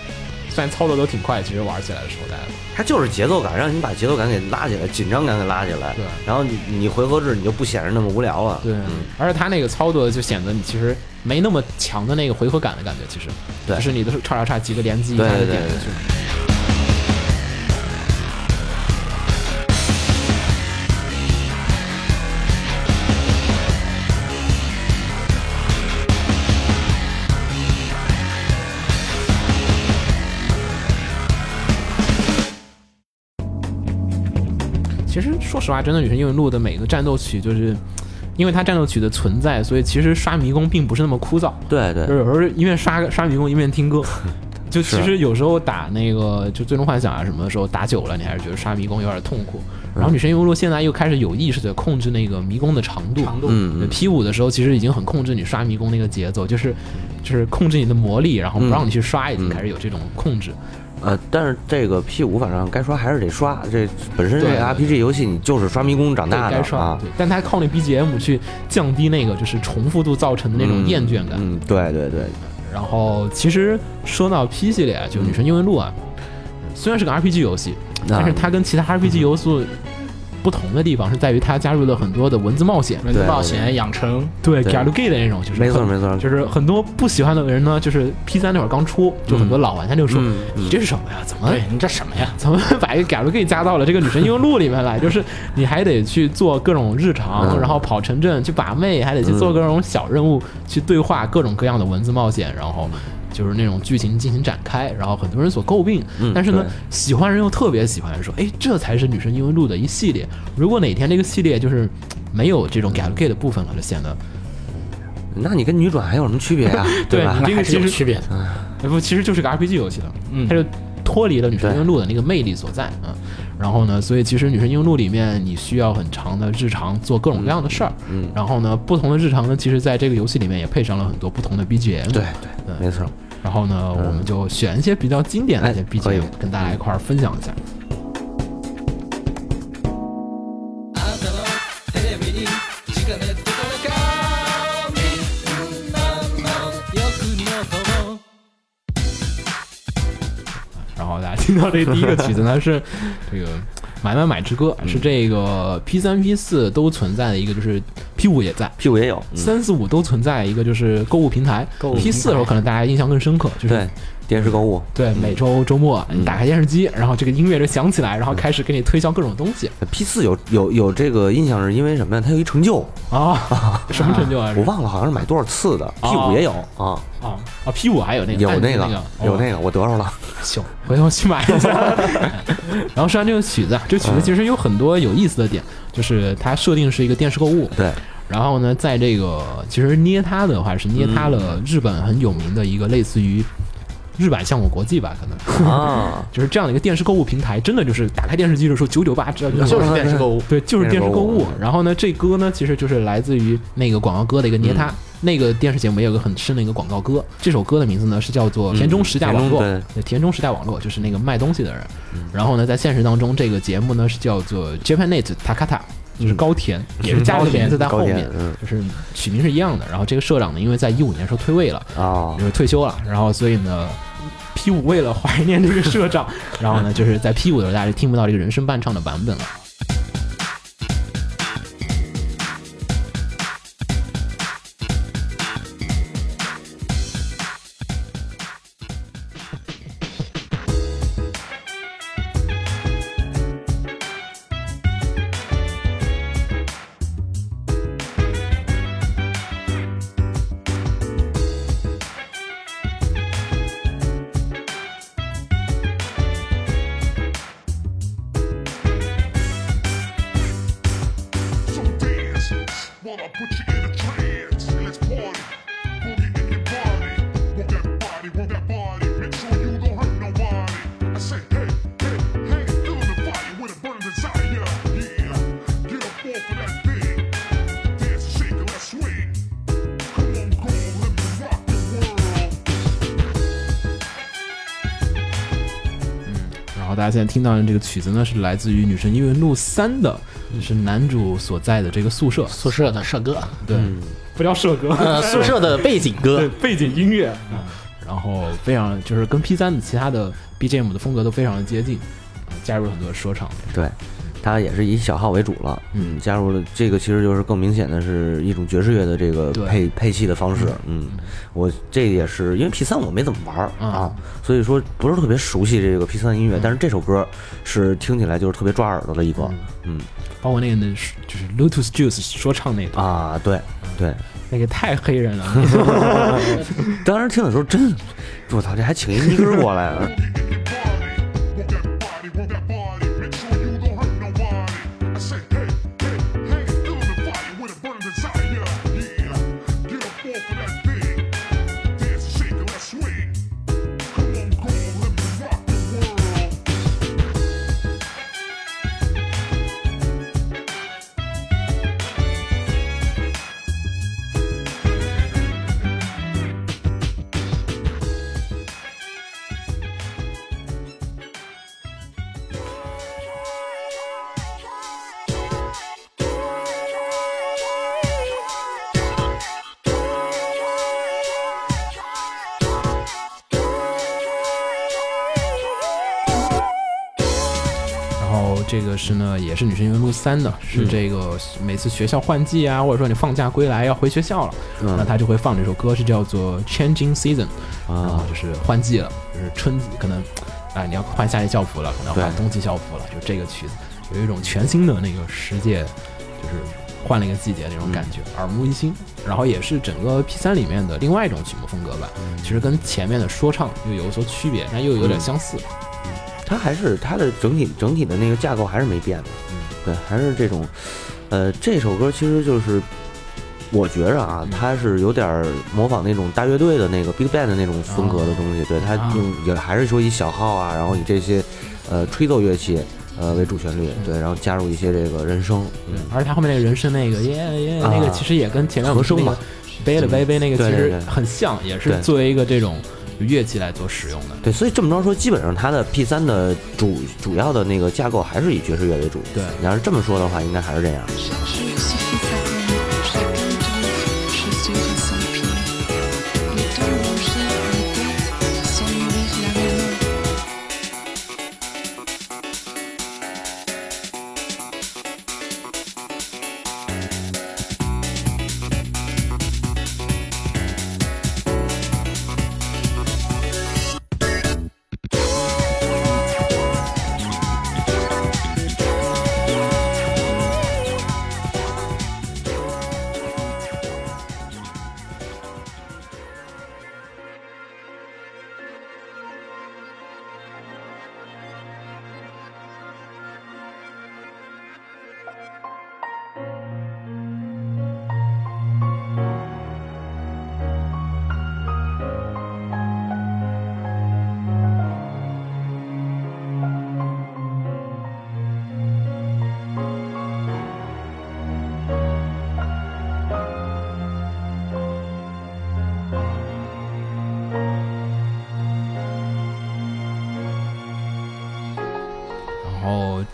虽然操作都挺快，其实玩起来的时候大家它就是节奏感，让你把节奏感给拉起来，紧张感给拉起来。对然后你你回合制你就不显得那么无聊了。对，嗯，而且它那个操作就显得你其实没那么强的那个回合感的感觉，其实对就是你的叉叉叉几个连击一对下就点过去了。说实话，真的女神异闻录的每个战斗曲就是。因为它战斗曲的存在，所以其实刷迷宫并不是那么枯燥。对对就是有时候一面刷刷迷宫一面听歌，就其实有时候打那个就最终幻想啊什么的时候打久了，你还是觉得刷迷宫有点痛苦。然后女神异闻录现在又开始有意识的控制那个迷宫的长度，长度嗯嗯 P 五的时候其实已经很控制你刷迷宫那个节奏，就是就是控制你的魔力，然后不让你去刷，已经开始有这种控制。呃，但是这个 P 五反正该刷还是得刷，这本身这个 RPG 游戏你就是刷迷宫长大的该刷啊，对，但它靠那 BGM 去降低那个就是重复度造成的那种嗯厌倦感。嗯，对对对，然后其实说到 P 系列，就《女神异闻录》啊，虽然是个 RPG 游戏，但是它跟其他 RPG 游戏不同的地方是在于它加入了很多的文字冒险，文字冒险、养成，对对 g a l g a 的那种，就是没错没错就是很多不喜欢的人呢，就是 P 三那会儿刚出，就很多老玩家就说：“嗯嗯你这是什么呀？怎么对你这什么呀？怎么把一个 g a l g a 加到了这个女神异闻录里面来？就是你还得去做各种日常，嗯然后跑城镇去把妹，还得去做各种小任务，去对话各种各样的文字冒险，然后。就是那种剧情进行展开，然后很多人所诟病，嗯但是呢对，喜欢人又特别喜欢，说，哎，这才是女神异闻录的一系列。如果哪天这个系列就是没有这种 g a l g a 的部分了，就显得那你跟女转还有什么区别啊？对吧你？这个其实区别的。呃 不，其实就是个 RPG 游戏了，嗯它就脱离了女神异闻录的那个魅力所在啊、嗯然后呢，所以其实女神异闻录里面你需要很长的日常做各种各样的事儿，嗯然后呢，不同的日常呢，其实在这个游戏里面也配上了很多不同的 BGM，对嗯对，没错。然后呢，我们就选一些比较经典的一些 BGM 跟大家一块儿分享一下。然后大家听到这第一个曲子呢是这个《买买买之歌》，是这个 P 三 P 四都存在的一个，就是 P 五也在。P 五也有，嗯三四五都存在一个就是购物平台，P 四的时候可能大家印象更深刻，就是对电视购物，对每周周末你打开电视机，然后这个音乐就响起来，然后开始给你推销各种东西。P 四有有有这个印象是因为什么呀？它有一成就，啊，什么成就啊？我忘了，好像是买多少次的。P 哦五也有啊，啊啊 P 五还有那个有那个有那个，我得着了。行，回头去买一下。然后说完这个曲子，啊，这个曲子其实有很多有意思的点，就是它设定是一个电视购物，对，然后呢，在这个其实捏它的话是捏它了日本很有名的一个类似于日版相果国际吧，可能。啊，就是这样的一个电视购物平台，真的就是打开电视机的时候九九八知道就是电视购物，对，就是电视购物。然后呢，这歌呢，其实就是来自于那个广告歌的一个捏它。那个电视节目也有个很深的一个广告歌，这首歌的名字呢是叫做《田中时代网络》田中对，田中实价网络就是那个卖东西的人。然后呢，在现实当中，这个节目呢是叫做 Japanet Takata，就是高田，也是加了个名字在后面，嗯就是取名是一样的。然后这个社长呢，因为在一五年的时候退位了，啊就是退休了，然后所以呢，P 五为了怀念这个社长，然后呢，就是在 P 五的时候大家就听不到这个人声伴唱的版本了。听到的这个曲子呢，是来自于《女神异闻录三》的，是男主所在的这个宿舍。宿舍的社歌，对，不叫社歌，呃，宿舍的背景 对歌，背景音乐。然后非常就是跟 P 三的其他的 BGM 的风格都非常的接近，加入了很多说唱。对，它也是以小号为主了，嗯。加入了这个其实就是更明显的是一种爵士乐的这个配配器的方式，嗯，我这也是因为 P 三我没怎么玩儿嗯啊，所以说不是特别熟悉这个 P 三音乐，但是这首歌是听起来就是特别抓耳朵的一个，嗯。包括那个呢就是 Lotus Juice 说唱那段，啊，对对，那个太黑人了。当时听的时候真，我操，这还请一尼哥过来啊，是呢，也是《女神异闻录三》的，是这个每次学校换季啊，或者说你放假归来要回学校了，嗯。那他就会放这首歌，是叫做《Changing Season》，然后啊，就是换季了，就是春季可能，啊、你要换夏季校服了，可能换冬季校服了，就这个曲子有一种全新的那个世界，就是换了一个季节那种感觉，耳目一新。然后也是整个 P 三里面的另外一种曲目风格吧，其实跟前面的说唱又有所区别，但又有点相似。它还是它的整体整体的那个架构还是没变的，嗯，对，还是这种，呃，这首歌其实就是。我觉着啊，它是有点模仿那种大乐队的那个 Big Band 的那种风格的东西，对，它啊用也还是说以小号啊，然后以这些呃吹奏乐器呃为主旋律，对，然后加入一些这个人声，嗯，而且他后面那个人声那个耶耶啊。那个，其实也跟前面我们那个和声嘛。背了背背那个其实很像，也是作为一个这种乐器来做使用的。对，所以这么着说，基本上它的 P 三的主主要的那个架构还是以爵士乐为主。对你要是这么说的话，应该还是这样。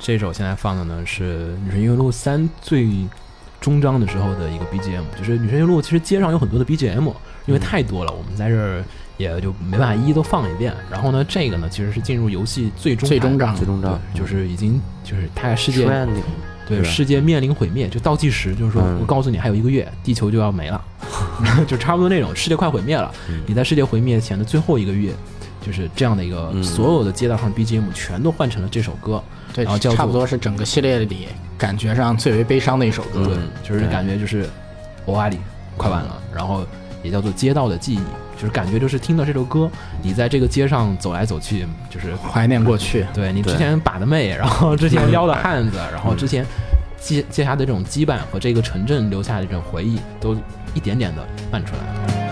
这首现在放的呢是《女神异闻录三》最终章的时候的一个 BGM，就是《女神异闻录》其实街上有很多的 BGM，因为太多了，我们在这儿也就没办法一一都放一遍。然后呢，这个呢其实是进入游戏最终最终章最终章，就是已经就是它世界对世界面临毁灭，就倒计时，就是说嗯我告诉你还有一个月，地球就要没了，就差不多那种世界快毁灭了。你在世界毁灭前的最后一个月，就是这样的一个嗯。所有的街道上 BGM 全都换成了这首歌，对然后叫，差不多是整个系列里感觉上最为悲伤的一首歌。就是感觉就是欧阿里快完了，然后也叫做街道的记忆，就是感觉就是听到这首歌，你在这个街上走来走去，就是怀念过去，对你之前把的妹，然后之前撩的汉子，然后之前接接下的这种羁绊和这个城镇留下的这种回忆，都一点点的漫出来了。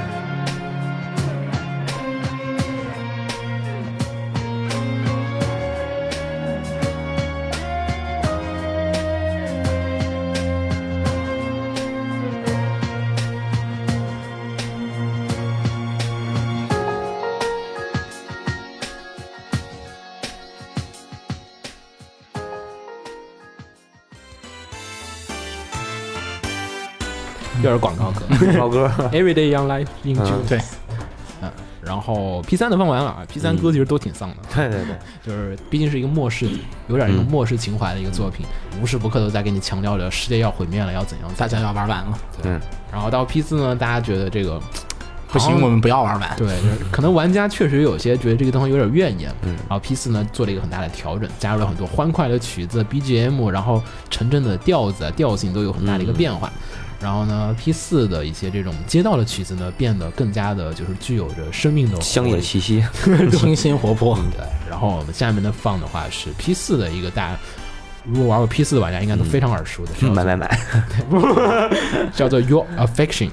又是广告歌 老歌，，Everyday Young Life in 嗯。June。对，嗯，然后 P 三的放完了啊，P 三歌其实都挺丧的，对对对，就是毕竟是一个末世，有点一个嗯末世情怀的一个作品，无时不刻都在给你强调着世界要毁灭了，要怎样。大家要玩完了，嗯，然后到 P 四呢，大家觉得这个不行，我们不要玩完。对，就是可能玩家确实有些觉得这个东西有点怨言，嗯。然后 P 四呢做了一个很大的调整，加入了很多欢快的曲子、BGM，然后城镇的调子、啊调性都有很大的一个变化。然后呢，P 四的一些这种街道的曲子呢，变得更加的就是具有着生命的乡野气息，清新活泼，对，然后我们下面的放的话是 P 四的一个大家，如果玩过 P 四的玩家应该都非常耳熟的，叫做买买买，叫做 Your Affection。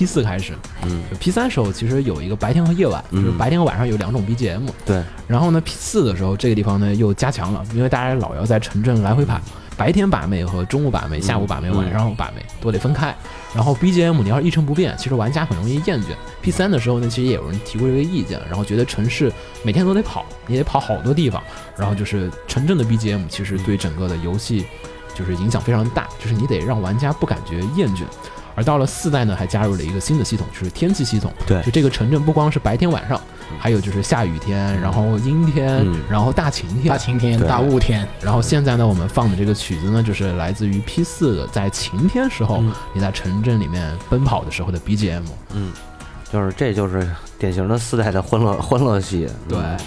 P 四开始，嗯，P 三时候其实有一个白天和夜晚，就是嗯白天和晚上有两种 BGM。对，然后呢，P 四的时候，这个地方呢又加强了，因为大家老要在城镇来回跑，白天把妹和中午把妹、下午把妹、嗯。晚上把妹都得分开。然后 BGM 你要是一成不变，其实玩家很容易厌倦。P 三的时候呢，其实也有人提过这个意见，然后觉得城市每天都得跑，你得跑好多地方，然后就是城镇的 BGM 其实对整个的游戏就是影响非常大，就是你得让玩家不感觉厌倦。而到了四代呢，还加入了一个新的系统，就是天气系统。对就这个城镇不光是白天晚上，还有就是下雨天，然后阴天，嗯然后大晴天大。晴天、大雾天，然后现在呢，我们放的这个曲子呢，就是来自于 P 四的，在晴天时候，嗯你在城镇里面奔跑的时候的 BGM。嗯，就是这就是典型的四代的欢乐欢乐系。对，嗯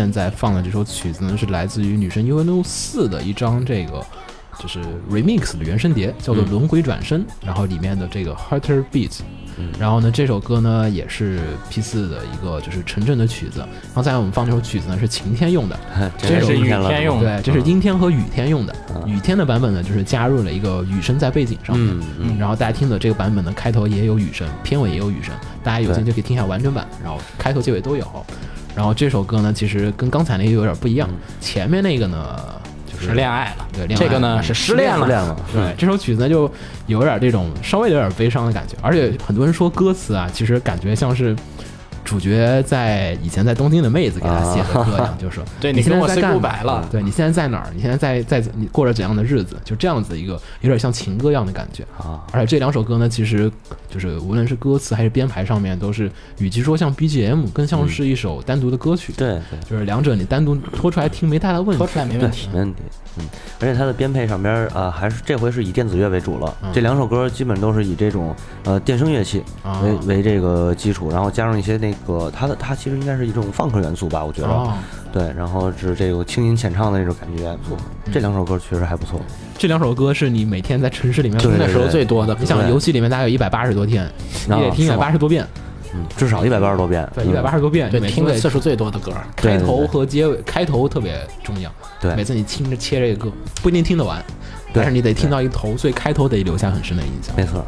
现在放的这首曲子呢，是来自于女神 UNO 四的一张这个就是 remix 的原声碟，叫做《轮回转身》，然后里面的这个 Harder Beat。然后呢，这首歌呢也是 P 四的一个就是城镇的曲子。刚才我们放这首曲子呢是晴天用的，这是雨阴天用的对，这是阴天和雨天用的。嗯雨天的版本呢，就是加入了一个雨声在背景上面。嗯嗯然后大家听的这个版本呢，开头也有雨声，片尾也有雨声，大家有兴趣可以听一下完整版，然后开头结尾都有。然后这首歌呢，其实跟刚才那个有点不一样，前面那个呢就是是恋爱了。对恋爱这个呢嗯是失恋了。失恋了。对，这首曲子呢就有点这种稍微有点悲伤的感觉，而且很多人说歌词啊，其实感觉像是主角在以前在东京的妹子给他写的歌一样，就是说对你现在在干了对你现在在哪儿？你现在在在你过着怎样的日子？就这样子一个有点像情歌一样的感觉。啊，而且这两首歌呢，其实就是无论是歌词还是编排上面，都是与其说像 BGM，更像是一首单独的歌曲。对对就是两者你单独拖出来听没太大问题。拖出来没问题，。没问题。嗯，而且它的编配上边啊、呃还是这回是以电子乐为主了。嗯这两首歌基本都是以这种呃电声乐器啊为、为这个基础，然后加上一些那个它的它其实应该是一种放克元素吧，我觉得。哦，对，然后是这个轻音浅唱的那种感觉。嗯这两首歌确实还不错。这两首歌是你每天在城市里面听的时候最多的，你想游戏里面大概有一百八十多天，你得听一百八十多遍，嗯，至少一百八十多遍。对，嗯一百八十多遍，对听的次数最多的歌。开头和结尾，开头特别重要。对每次你听着切这个歌，不一定听得完，对但是你得听到一头，所以开头得留下很深的印象。没错。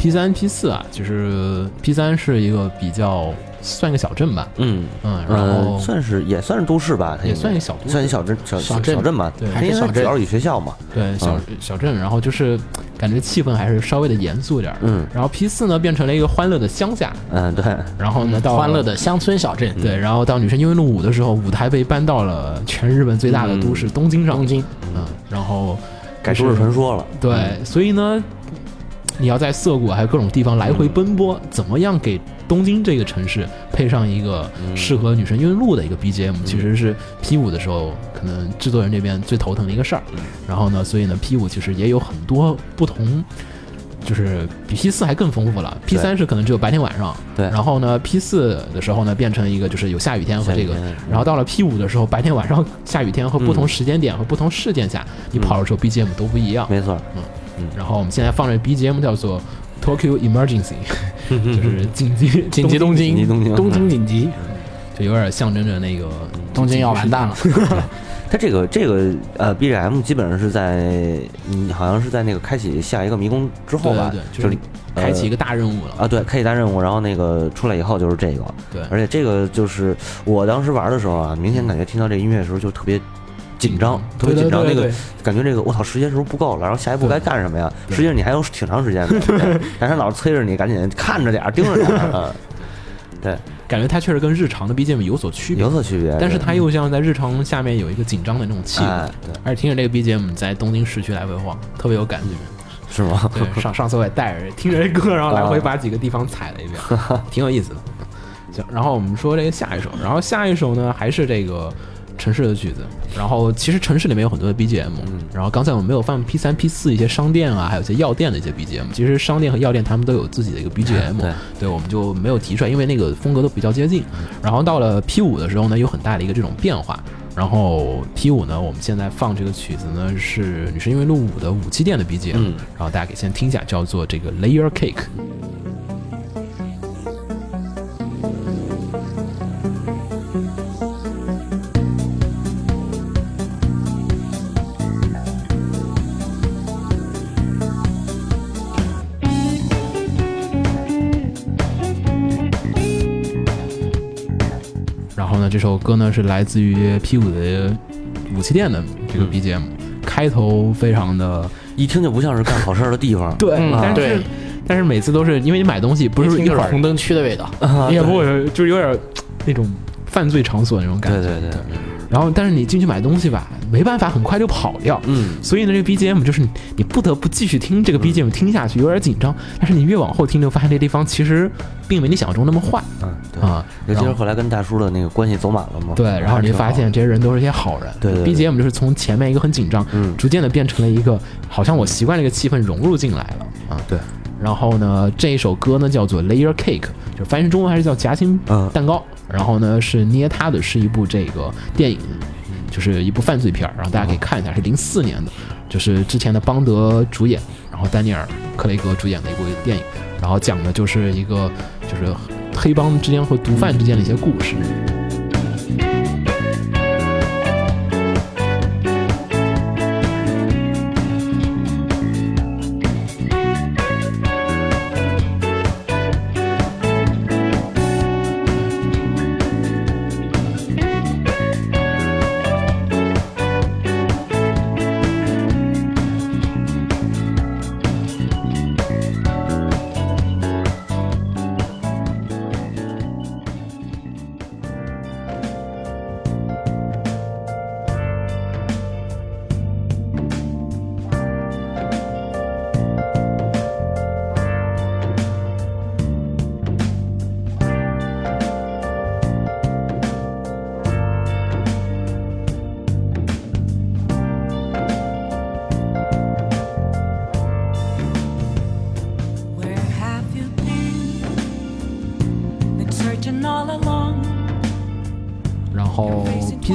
P 三、P 四啊，就是 P 三是一个比较算个小镇吧，嗯。嗯，然后呃，算是也算是都市吧，它也算一个小都市。算一小镇小小镇小镇吧，对因为还是小镇。主要以学校嘛，对小、嗯。小镇，然后就是感觉气氛还是稍微的严肃点儿。嗯。然后 P 四呢变成了一个欢乐的乡下，嗯，对，然后呢到欢乐的乡村小镇，对，然后到女生因为录舞的时候，舞台被搬到了全日本最大的都市东京上，东京，嗯，然后改就是都市传说了，对，所以呢，你要在涩谷还有各种地方来回奔波，怎么样给东京这个城市配上一个适合女神异闻录的一个 BGM，、其实是 P 五的时候可能制作人这边最头疼的一个事儿。然后呢，所以呢，P 五其实也有很多不同。就是比 P 四还更丰富了，P 三是可能只有白天晚上，对。然后呢，P 四的时候呢，变成一个就是有下雨天和这个然后到了 P 五的时候，白天晚上下雨天和不同时间点和不同事件下，你跑的时候 BGM 都不一样。没错，然后我们现在放着 BGM 叫做 Tokyo Emergency，就是紧急 紧急东京，东京。紧急，就有点象征着那个东京要完蛋了。它这个这个呃 BGM 基本上是在你好像是在那个开启下一个迷宫之后吧，对对对就是开启一个大任务了。啊，对，开启大任务，然后那个出来以后就是这个，对。而且这个就是我当时玩的时候啊，明显感觉听到这音乐的时候就特别紧张，特别紧张，那个感觉这个我操，时间是不是不够了？然后下一步该干什么呀？实际上你还有挺长时间的，对 但是他老是催着你赶紧看着点儿，盯着点 对，感觉它确实跟日常的 BGM 有所区别有，所区别。但是对它又像在日常下面有一个紧张的那种气氛哎，对，而且听着这个 BGM 在东京市区来回晃，特别有感觉。是吗？对，上上次我也带着听着这歌，然后来回把几个地方踩了一遍，挺有意思的。行，然后我们说这个下一首，然后下一首呢还是这个城市的曲子，然后其实城市里面有很多的 BGM，、然后刚才我们没有放 P 三 P 四一些商店啊，还有一些药店的一些 BGM，其实商店和药店他们都有自己的一个 BGM，对我们就没有提出来，因为那个风格都比较接近。然后到了 P 五的时候呢，有很大的一个这种变化。然后 P 五呢，我们现在放这个曲子呢是《女神异闻录五》的武器店的 BGM，、嗯然后大家可以先听一下，叫做这个 Layer Cake。首歌呢是来自于 P 五的武器店的这个 BGM，、开头非常的一听就不像是干好事儿的地方。对嗯但是对但是每次都是因为你买东西不是一会儿红灯区的味道。你 也不会就是有点那种犯罪场所那种感觉。对对对，然后但是你进去买东西吧，没办法，很快就跑掉。嗯，所以呢，这个 BGM 就是你你不得不继续听这个 BGM 听下去，有点紧张。但是你越往后听，就发现这地方其实并没你想象中那么坏嗯，对。啊。尤其是后后来跟大叔的那个关系走满了嘛。对，然后你还挺好发现这些人都是一些好人。对对对 BGM 就是从前面一个很紧张，嗯逐渐的变成了一个好像我习惯这个气氛融入进来了啊。对。然后呢，这一首歌呢叫做 Layer Cake，就翻译成中文还是叫夹心嗯蛋糕。然后呢是捏它的是一部这个电影，就是一部犯罪片，然后大家可以看一下，是零四年的，就是之前的邦德主演，然后丹尼尔·克雷格主演的一部电影，然后讲的就是一个就是黑帮之间和毒贩之间的一些故事。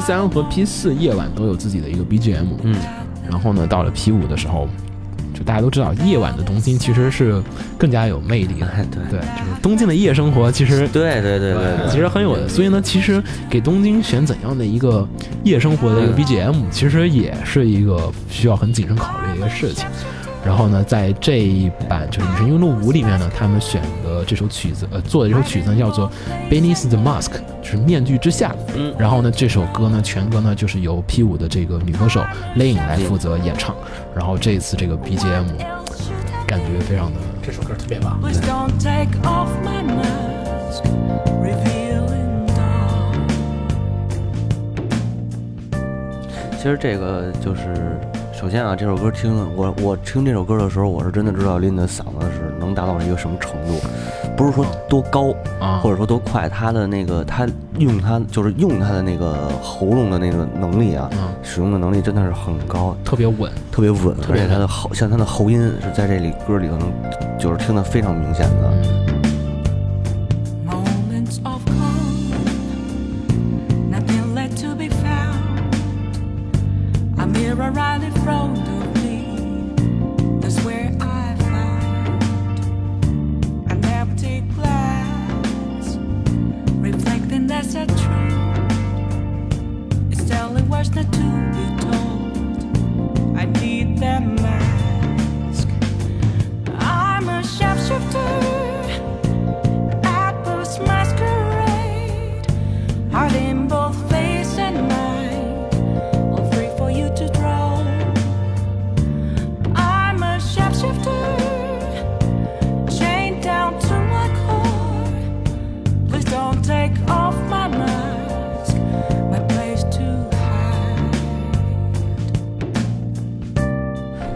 三和 P 四夜晚都有自己的一个 BGM，嗯，然后呢，到了 P 五的时候，就大家都知道，夜晚的东京其实是更加有魅力的。哎对对，就是东京的夜生活其实对对对对对，其实很有的。所以呢，其实给东京选怎样的一个夜生活的一个嗯 BGM，其实也是一个需要很谨慎考虑的一个事情。然后呢，在这一版就是《女神异闻录五》里面呢，他们选的这首曲子，呃，做的这首曲子呢叫做《Beneath the Mask》，就是面具之下。嗯然后呢，这首歌呢，全歌呢就是由 P 五的这个女歌手 Lane 来负责演唱。然后这一次这个 BGM 感觉非常的这首歌特别棒。Please don't take off my mask, revealing dawn. 其实这个就是，首先啊，这首歌听了我我听这首歌的时候，我是真的知道林的嗓子是能达到一个什么程度，不是说多高啊或者说多快，他的那个他用他就是用他的那个喉咙的那个能力啊，嗯使用的能力真的是很高，特别稳。特别稳，而别且他的喉像他的喉音是在这里歌里头能就是听得非常明显的。嗯 not too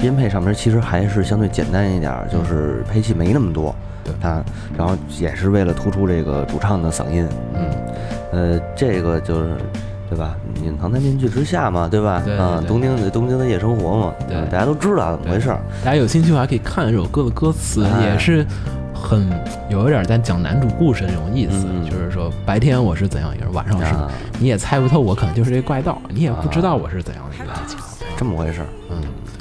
编配上面其实还是相对简单一点儿，就是配器没那么多，对啊，然后也是为了突出这个主唱的嗓音，嗯，呃，这个就是。对吧？隐藏在面具之下嘛，对吧？对对啊，对东京的东京的夜生活嘛，大家都知道怎么回事儿。大家有兴趣的话可以看这首歌的歌词，哎也是很有一点在讲男主故事的那种意思，嗯就是说白天我是怎样一个人，晚上是、啊你也猜不透我可能就是这怪盗，你也不知道我是怎样的一个情况。这么回事儿，嗯，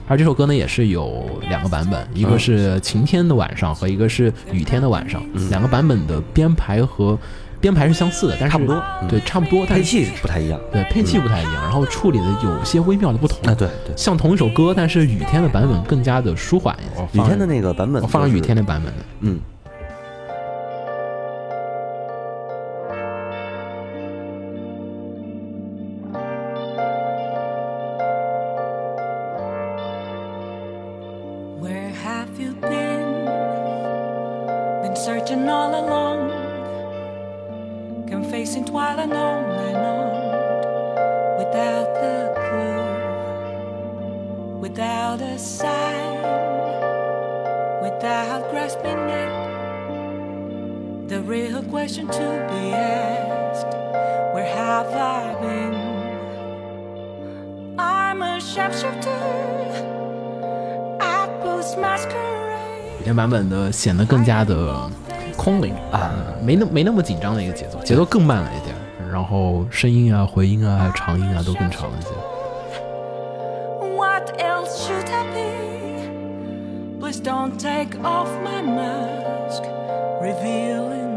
而这首歌呢也是有两个版本，一个是晴天的晚上和一个是雨天的晚上，两个版本的编排和编排是相似的，但是差不多嗯对，差不多，但是配器不太一样。对配器不太一样，然后处理的有些微妙的不同。啊，对对，像同一首歌，但是雨天的版本更加的舒缓一些。雨天的那个版本，我放了雨天，的版本的。嗯，显得更加的空灵啊，没那没那么紧张的一个节奏，节奏更慢了一点，然后声音啊、回音啊、还有长音啊都更长一些。What else should I be? Please don't take off my mask, revealing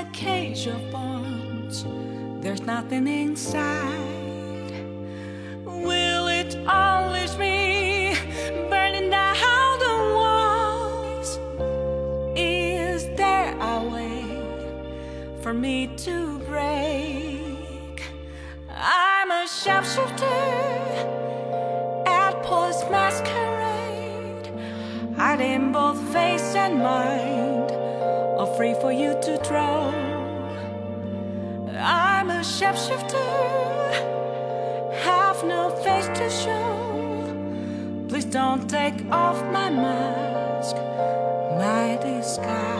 a cage of bones, there's nothing inside. Will it always be burning down the walls? Is there a way for me to break? I'm a sharpshooter at Paul's masquerade, hiding both face and mind, free for you to a shapeshifter, have no face to show. Please don't take off my mask, my disguise.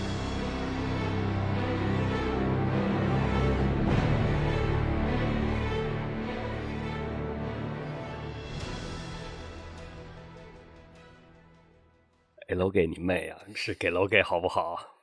给你妹啊！是给楼给好不好？